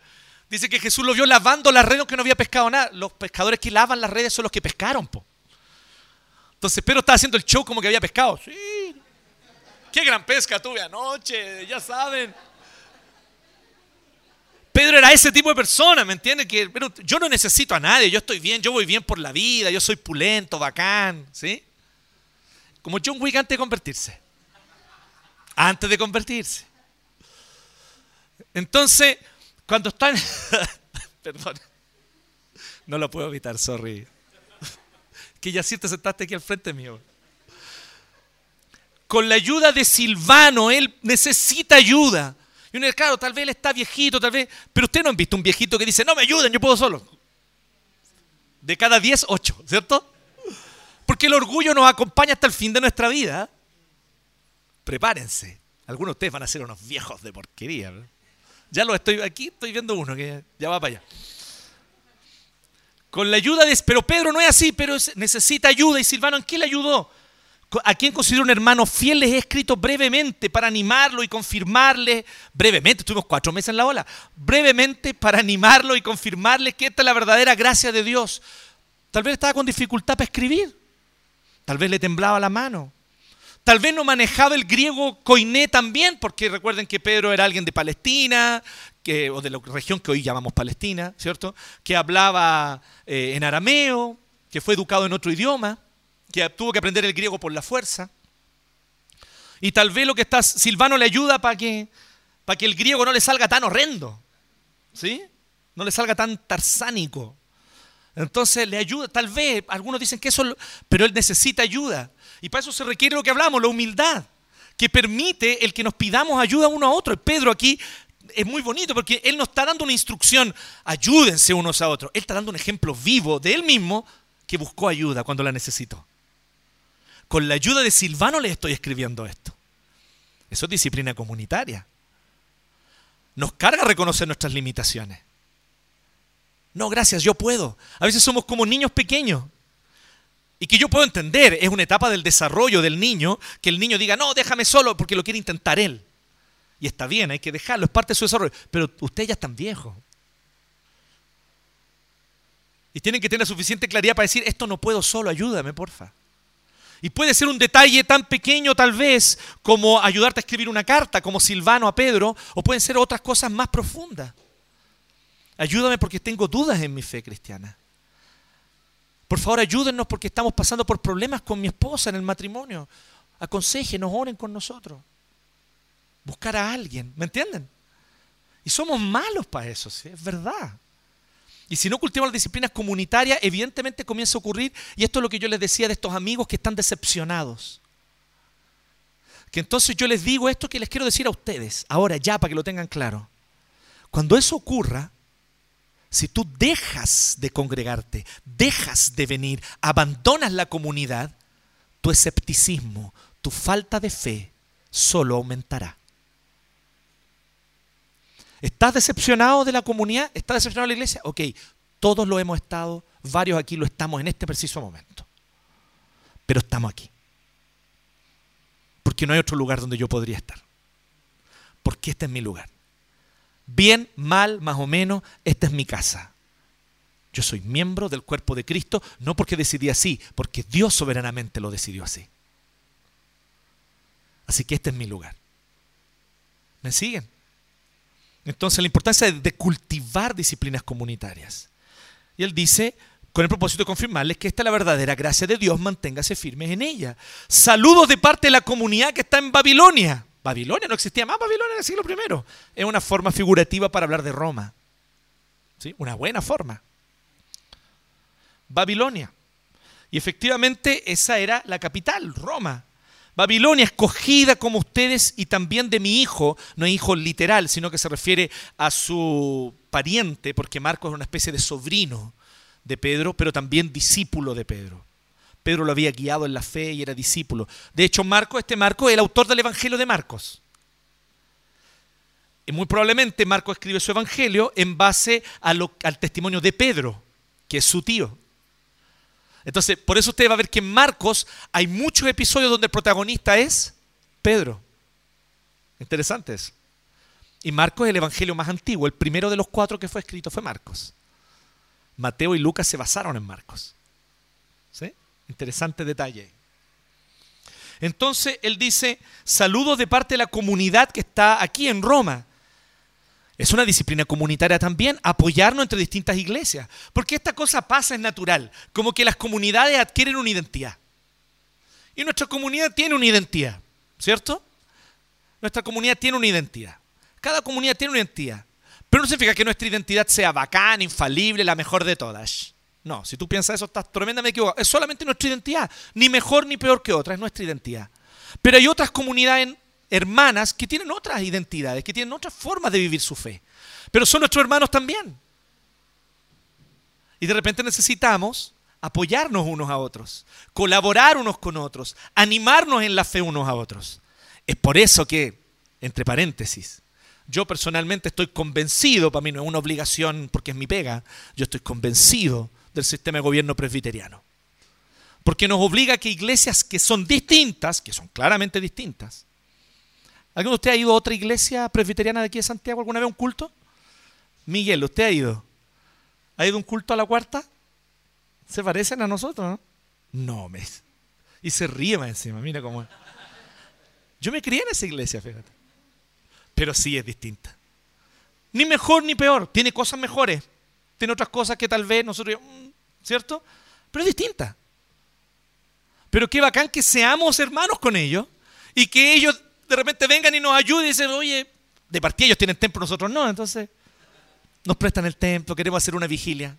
Dice que Jesús lo vio lavando las redes aunque no había pescado nada. Los pescadores que lavan las redes son los que pescaron, po. Entonces Pedro estaba haciendo el show como que había pescado. Sí. Qué gran pesca tuve anoche, ya saben. Pedro era ese tipo de persona, ¿me entiendes? Que pero yo no necesito a nadie, yo estoy bien, yo voy bien por la vida, yo soy pulento, bacán, ¿sí? Como John Wick antes de convertirse. Antes de convertirse. Entonces, cuando están... [laughs] Perdón. No lo puedo evitar, sorry. Que ya sí te sentaste aquí al frente mío. Con la ayuda de Silvano, él necesita ayuda. Y uno dice, claro, tal vez él está viejito, tal vez. Pero usted no han visto un viejito que dice, no me ayuden, yo puedo solo. De cada 10, 8, ¿cierto? Porque el orgullo nos acompaña hasta el fin de nuestra vida. Prepárense. Algunos de ustedes van a ser unos viejos de porquería. Ya lo estoy aquí, estoy viendo uno que ya va para allá. Con la ayuda de... Pero Pedro no es así, pero necesita ayuda. ¿Y Silvano en qué le ayudó? a quien considero un hermano fiel les he escrito brevemente para animarlo y confirmarle, brevemente, estuvimos cuatro meses en la ola, brevemente para animarlo y confirmarle que esta es la verdadera gracia de Dios. Tal vez estaba con dificultad para escribir, tal vez le temblaba la mano, tal vez no manejaba el griego coiné también, porque recuerden que Pedro era alguien de Palestina, o de la región que hoy llamamos Palestina, ¿cierto? Que hablaba eh, en arameo, que fue educado en otro idioma que tuvo que aprender el griego por la fuerza. Y tal vez lo que está Silvano le ayuda para que, que el griego no le salga tan horrendo. ¿Sí? No le salga tan tarsánico. Entonces le ayuda, tal vez, algunos dicen que eso, pero él necesita ayuda. Y para eso se requiere lo que hablamos, la humildad, que permite el que nos pidamos ayuda uno a otro. Pedro aquí es muy bonito porque él nos está dando una instrucción, ayúdense unos a otros. Él está dando un ejemplo vivo de él mismo que buscó ayuda cuando la necesitó. Con la ayuda de Silvano les estoy escribiendo esto. Eso es disciplina comunitaria. Nos carga reconocer nuestras limitaciones. No, gracias, yo puedo. A veces somos como niños pequeños. Y que yo puedo entender, es una etapa del desarrollo del niño, que el niño diga, no, déjame solo porque lo quiere intentar él. Y está bien, hay que dejarlo, es parte de su desarrollo. Pero ustedes ya están viejos. Y tienen que tener suficiente claridad para decir, esto no puedo solo, ayúdame, porfa. Y puede ser un detalle tan pequeño tal vez como ayudarte a escribir una carta, como Silvano a Pedro, o pueden ser otras cosas más profundas. Ayúdame porque tengo dudas en mi fe cristiana. Por favor, ayúdennos porque estamos pasando por problemas con mi esposa en el matrimonio. Aconsejenos, oren con nosotros. Buscar a alguien, ¿me entienden? Y somos malos para eso, es verdad. Y si no cultivamos las disciplinas comunitarias, evidentemente comienza a ocurrir, y esto es lo que yo les decía de estos amigos que están decepcionados. Que entonces yo les digo esto que les quiero decir a ustedes, ahora ya para que lo tengan claro. Cuando eso ocurra, si tú dejas de congregarte, dejas de venir, abandonas la comunidad, tu escepticismo, tu falta de fe solo aumentará. ¿Estás decepcionado de la comunidad? ¿Estás decepcionado de la iglesia? Ok, todos lo hemos estado, varios aquí lo estamos en este preciso momento. Pero estamos aquí. Porque no hay otro lugar donde yo podría estar. Porque este es mi lugar. Bien, mal, más o menos, esta es mi casa. Yo soy miembro del cuerpo de Cristo, no porque decidí así, porque Dios soberanamente lo decidió así. Así que este es mi lugar. ¿Me siguen? Entonces, la importancia de, cultivar disciplinas comunitarias. Y él dice, con el propósito de confirmarles que esta es la verdadera gracia de Dios, manténgase firmes en ella. Saludos de parte de la comunidad que está en Babilonia. Babilonia no existía más Babilonia en el siglo I. Es una forma figurativa para hablar de Roma. ¿Sí? Una buena forma. Babilonia. Y efectivamente esa era la capital, Roma. Babilonia, escogida como ustedes y también de mi hijo, no es hijo literal, sino que se refiere a su pariente, porque Marcos es una especie de sobrino de Pedro, pero también discípulo de Pedro. Pedro lo había guiado en la fe y era discípulo. De hecho, Marcos, este Marcos, es el autor del Evangelio de Marcos. Y muy probablemente Marcos escribe su Evangelio en base al testimonio de Pedro, que es su tío. Entonces, por eso usted va a ver que en Marcos hay muchos episodios donde el protagonista es Pedro. Interesante eso. Y Marcos es el evangelio más antiguo. El primero de los cuatro que fue escrito fue Marcos. Mateo y Lucas se basaron en Marcos. Interesante detalle. Entonces él dice, saludos de parte de la comunidad que está aquí en Roma. Es una disciplina comunitaria también, apoyarnos entre distintas iglesias. Porque esta cosa pasa, es natural, como que las comunidades adquieren una identidad. Y nuestra comunidad tiene una identidad, ¿cierto? Nuestra comunidad tiene una identidad. Cada comunidad tiene una identidad. Pero no significa que nuestra identidad sea bacana, infalible, la mejor de todas. No, si tú piensas eso, estás tremendamente equivocado. Es solamente nuestra identidad. Ni mejor ni peor que otra, es nuestra identidad. Pero hay otras comunidades hermanas que tienen otras identidades, que tienen otras formas de vivir su fe. Pero son nuestros hermanos también. Y de repente necesitamos apoyarnos unos a otros, colaborar unos con otros, animarnos en la fe unos a otros. Es por eso que, entre paréntesis, yo personalmente estoy convencido, para mí no es una obligación porque es mi pega, yo estoy convencido del sistema de gobierno presbiteriano. Porque nos obliga a que iglesias que son distintas, que son claramente distintas. ¿Alguno de ustedes ha ido a otra iglesia presbiteriana de aquí de Santiago alguna vez a un culto? Miguel, ¿usted ha ido? ¿Ha ido un culto a la cuarta? ¿Se parecen a nosotros? No, no me... Y se ríe más encima, mira cómo es. Yo me crié en esa iglesia, fíjate. Pero sí es distinta. Ni mejor ni peor. Tiene cosas mejores. Tiene otras cosas que tal vez nosotros, mm, ¿cierto? Pero es distinta. Pero qué bacán que seamos hermanos con ellos y que ellos de repente vengan y nos ayuden y dicen, oye, de partida ellos tienen templo, nosotros no, entonces nos prestan el templo, queremos hacer una vigilia.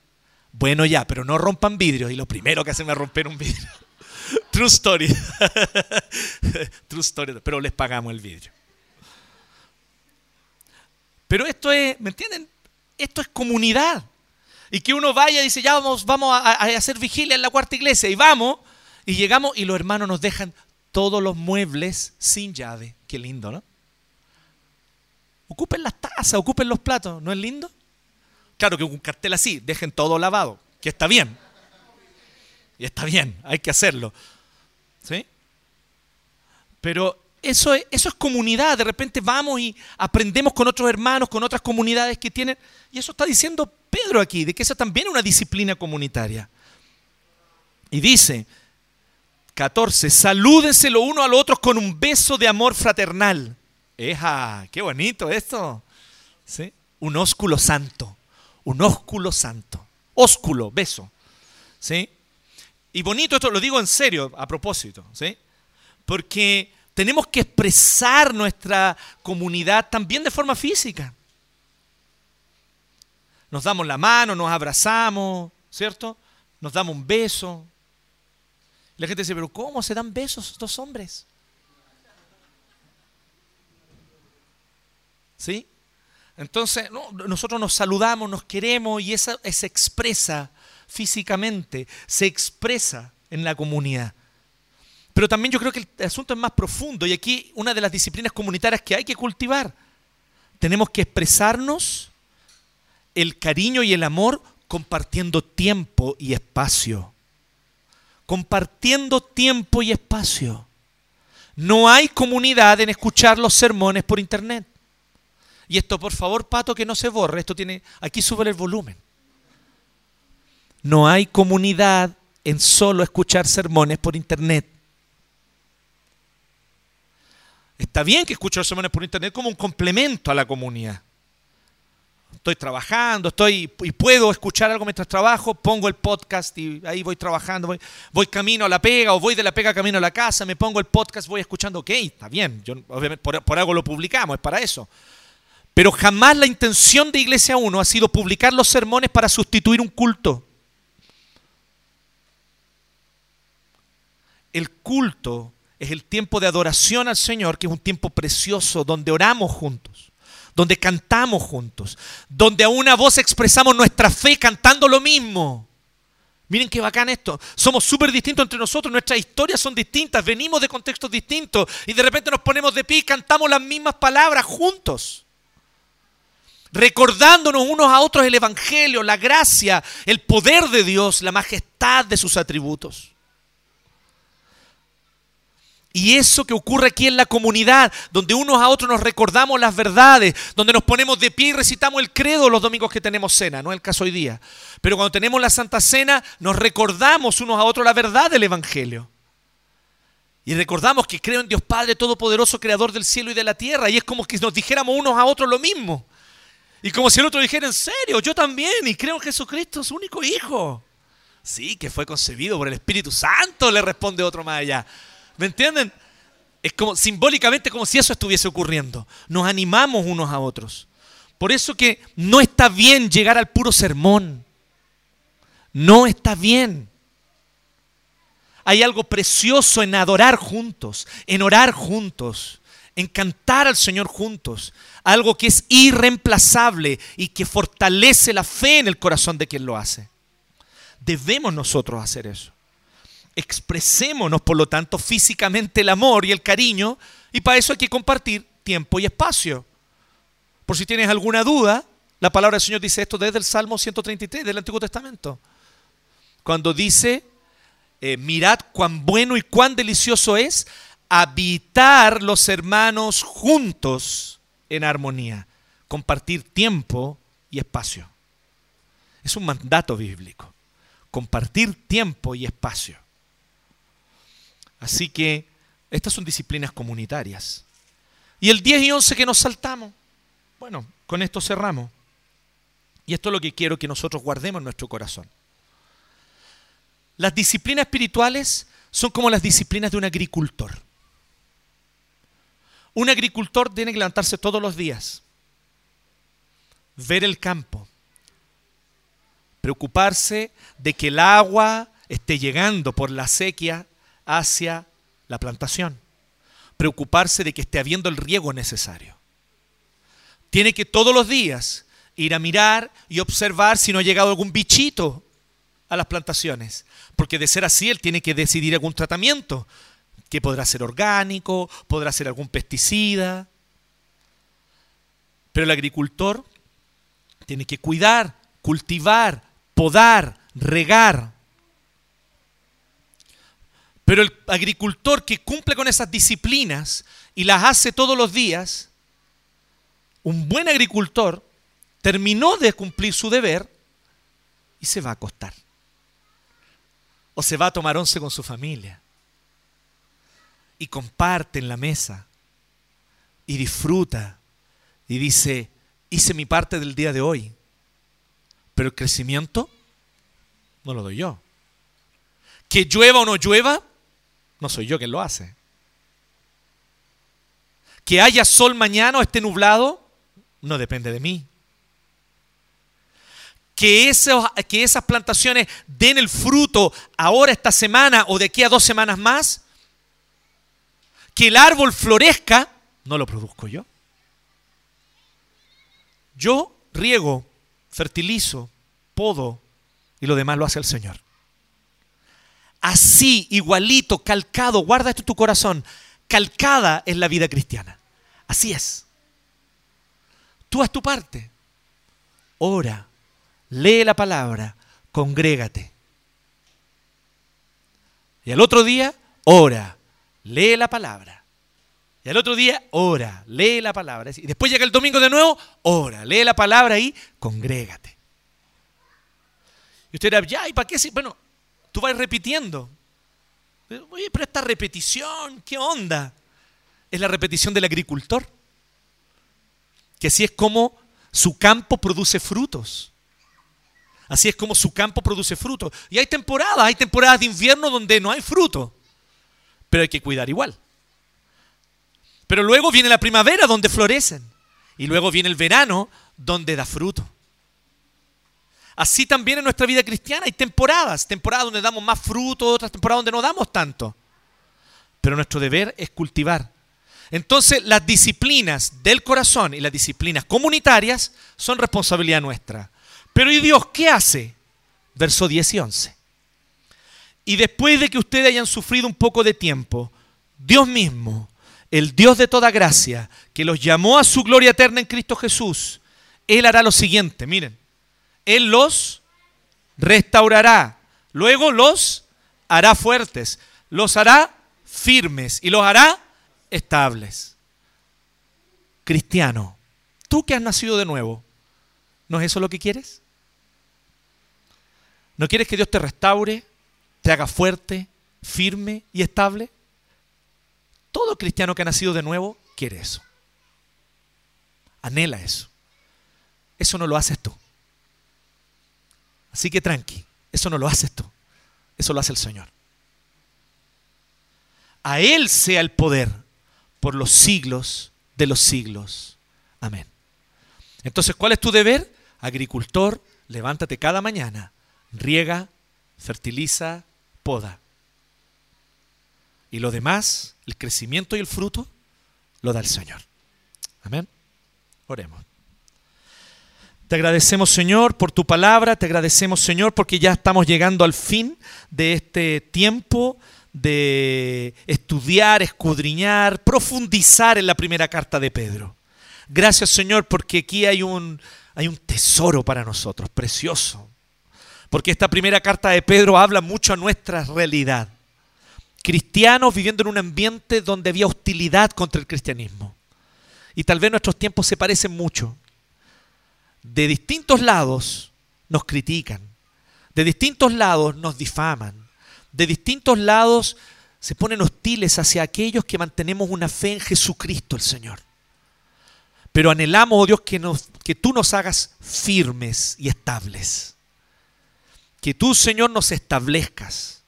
Bueno, ya, pero no rompan vidrios. Y lo primero que hacen es romper un vidrio. [laughs] True story. [laughs] True story. Pero les pagamos el vidrio. Pero esto es, ¿me entienden? Esto es comunidad. Y que uno vaya y dice, ya vamos, vamos a, hacer vigilia en la cuarta iglesia. Y vamos, y llegamos y los hermanos nos dejan todos los muebles sin llave. Qué lindo, ¿no? Ocupen las tazas, ocupen los platos. ¿No es lindo? Claro que un cartel así, dejen todo lavado, que está bien. Y está bien, hay que hacerlo. ¿Sí? Pero eso es, eso es comunidad. De repente vamos y aprendemos con otros hermanos, con otras comunidades que tienen. Y eso está diciendo Pedro aquí, de que esa también es una disciplina comunitaria. Y dice, 14, salúdense lo uno al otro con un beso de amor fraternal. ¡Eja! ¡Qué bonito esto! ¿Sí? Un ósculo santo. Un ósculo santo. Ósculo, beso. ¿Sí? Y bonito esto, lo digo en serio, a propósito. ¿Sí? Porque tenemos que expresar nuestra comunidad también de forma física. Nos damos la mano, nos abrazamos, ¿cierto? Nos damos un beso. la gente dice, pero ¿cómo se dan besos estos hombres? ¿Sí? Entonces, nosotros nos saludamos, nos queremos y eso se expresa físicamente, se expresa en la comunidad. Pero también yo creo que el asunto es más profundo y aquí una de las disciplinas comunitarias que hay que cultivar. Tenemos que expresarnos el cariño y el amor compartiendo tiempo y espacio. Compartiendo tiempo y espacio. No hay comunidad en escuchar los sermones por internet. Y esto, por favor, Pato, que no se borre. Esto tiene. Aquí sube el volumen. No hay comunidad en solo escuchar sermones por internet. Está bien que escucho los sermones por internet como un complemento a la comunidad. Estoy trabajando, estoy y puedo escuchar algo mientras trabajo, pongo el podcast y ahí voy trabajando, voy, camino a la pega o voy de la pega camino a la casa, me pongo el podcast, voy escuchando, ok, está bien, yo, por, por algo lo publicamos, es para eso. Pero jamás la intención de Iglesia 1 ha sido publicar los sermones para sustituir un culto. El culto es el tiempo de adoración al Señor, que es un tiempo precioso donde oramos juntos, donde cantamos juntos, donde a una voz expresamos nuestra fe cantando lo mismo. Miren qué bacán esto. Somos súper distintos entre nosotros, nuestras historias son distintas, venimos de contextos distintos y de repente nos ponemos de pie y cantamos las mismas palabras juntos. Recordándonos unos a otros el Evangelio, la gracia, el poder de Dios, la majestad de sus atributos. Y eso que ocurre aquí en la comunidad, donde unos a otros nos recordamos las verdades, donde nos ponemos de pie y recitamos el credo los domingos que tenemos cena, no es el caso hoy día. Pero cuando tenemos la Santa Cena, nos recordamos unos a otros la verdad del Evangelio. Y recordamos que creo en Dios Padre Todopoderoso, Creador del cielo y de la tierra. Y es como que nos dijéramos unos a otros lo mismo. Y como si el otro dijera, en serio, yo también, y creo en Jesucristo, su único Hijo. Sí, que fue concebido por el Espíritu Santo, le responde otro más allá. ¿Me entienden? Es como simbólicamente como si eso estuviese ocurriendo. Nos animamos unos a otros. Por eso que no está bien llegar al puro sermón. No está bien. Hay algo precioso en adorar juntos, en orar juntos, en cantar al Señor juntos. Algo que es irreemplazable y que fortalece la fe en el corazón de quien lo hace. Debemos nosotros hacer eso expresémonos, por lo tanto, físicamente el amor y el cariño, y para eso hay que compartir tiempo y espacio. Por si tienes alguna duda, la palabra del Señor dice esto desde el Salmo 133 del Antiguo Testamento. Cuando dice, eh, mirad cuán bueno y cuán delicioso es habitar los hermanos juntos en armonía, compartir tiempo y espacio. Es un mandato bíblico, compartir tiempo y espacio. Así que estas son disciplinas comunitarias. Y el 10 y 11 que nos saltamos, bueno, con esto cerramos. Y esto es lo que quiero que nosotros guardemos en nuestro corazón. Las disciplinas espirituales son como las disciplinas de un agricultor. Un agricultor tiene que levantarse todos los días, ver el campo, preocuparse de que el agua esté llegando por la sequía hacia la plantación. Preocuparse de que esté habiendo el riego necesario. Tiene que todos los días ir a mirar y observar si no ha llegado algún bichito a las plantaciones. Porque de ser así, él tiene que decidir algún tratamiento, que podrá ser orgánico, podrá ser algún pesticida. Pero el agricultor tiene que cuidar, cultivar, podar, regar, pero el agricultor que cumple con esas disciplinas y las hace todos los días, un buen agricultor terminó de cumplir su deber y se va a acostar. O se va a tomar once con su familia. Y comparte en la mesa. Y disfruta. Y dice, hice mi parte del día de hoy. Pero el crecimiento no lo doy yo. Que llueva o no llueva, no soy yo quien lo hace. Que haya sol mañana o esté nublado, no depende de mí. Que, que esas plantaciones den el fruto ahora esta semana o de aquí a dos semanas más. Que el árbol florezca, no lo produzco yo. Yo riego, fertilizo, podo y lo demás lo hace el Señor así, igualito, calcado, guarda esto en tu corazón, calcada es la vida cristiana. Así es. Tú haz tu parte. Ora, lee la palabra, congrégate. Y al otro día, ora, lee la palabra. Y al otro día, ora, lee la palabra. Y después llega el domingo de nuevo, ora, lee la palabra y congrégate. Y usted dirá, ya, ¿y para qué? Bueno, Tú vas repitiendo. Oye, pero esta repetición, ¿qué onda? Es la repetición del agricultor. Que así es como su campo produce frutos. Así es como su campo produce frutos. Y hay temporadas, hay temporadas de invierno donde no hay fruto. Pero hay que cuidar igual. Pero luego viene la primavera donde florecen. Y luego viene el verano donde da fruto. Así también en nuestra vida cristiana hay temporadas, temporadas donde damos más fruto, otras temporadas donde no damos tanto. Pero nuestro deber es cultivar. Entonces las disciplinas del corazón y las disciplinas comunitarias son responsabilidad nuestra. Pero ¿y Dios qué hace? Verso 10 y 11. Y después de que ustedes hayan sufrido un poco de tiempo, Dios mismo, el Dios de toda gracia, que los llamó a su gloria eterna en Cristo Jesús, Él hará lo siguiente, miren, él los restaurará. Luego los hará fuertes. Los hará firmes y los hará estables. Cristiano, tú que has nacido de nuevo, ¿no es eso lo que quieres? ¿No quieres que Dios te restaure, te haga fuerte, firme y estable? Todo cristiano que ha nacido de nuevo quiere eso. Anhela eso. Eso no lo haces tú. Así que tranqui, eso no lo haces tú. Eso lo hace el Señor. A Él sea el poder por los siglos de los siglos. Amén. Entonces, ¿cuál es tu deber? Agricultor, levántate cada mañana, riega, fertiliza, poda. Y lo demás, el crecimiento y el fruto, lo da el Señor. Amén. Oremos. Te agradecemos, Señor, por tu palabra. Te agradecemos, Señor, porque ya estamos llegando al fin de este tiempo de estudiar, escudriñar, profundizar en la primera carta de Pedro. Gracias, Señor, porque aquí hay un, hay un tesoro para nosotros, precioso. Porque esta primera carta de Pedro habla mucho a nuestra realidad. Cristianos viviendo en un ambiente donde había hostilidad contra el cristianismo. Y tal vez nuestros tiempos se parecen mucho de distintos lados nos critican, de distintos lados nos difaman, de distintos lados se ponen hostiles hacia aquellos que mantenemos una fe en Jesucristo el Señor. Pero anhelamos, oh Dios, que, tú nos hagas firmes y estables. Que tú, Señor, nos establezcas.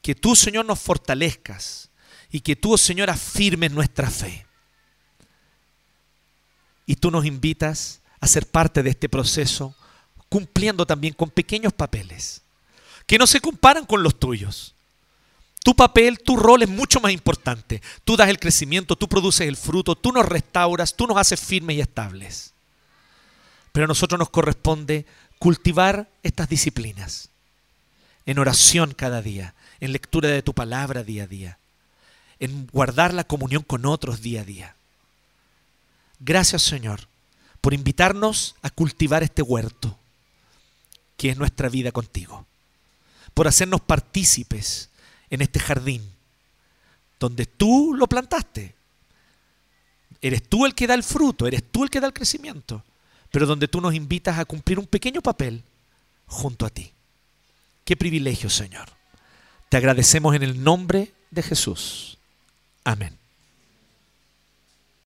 Que tú, Señor, nos fortalezcas. Y que tú, oh Señor, afirmes nuestra fe. Y tú nos invitas a ser parte de este proceso, cumpliendo también con pequeños papeles, que no se comparan con los tuyos. Tu papel, tu rol es mucho más importante. Tú das el crecimiento, tú produces el fruto, tú nos restauras, tú nos haces firmes y estables. Pero a nosotros nos corresponde cultivar estas disciplinas en oración cada día, en lectura de tu palabra día a día, en guardar la comunión con otros día a día. Gracias Señor por invitarnos a cultivar este huerto, que es nuestra vida contigo, por hacernos partícipes en este jardín, donde tú lo plantaste. Eres tú el que da el fruto, eres tú el que da el crecimiento, pero donde tú nos invitas a cumplir un pequeño papel junto a ti. Qué privilegio, Señor. Te agradecemos en el nombre de Jesús. Amén.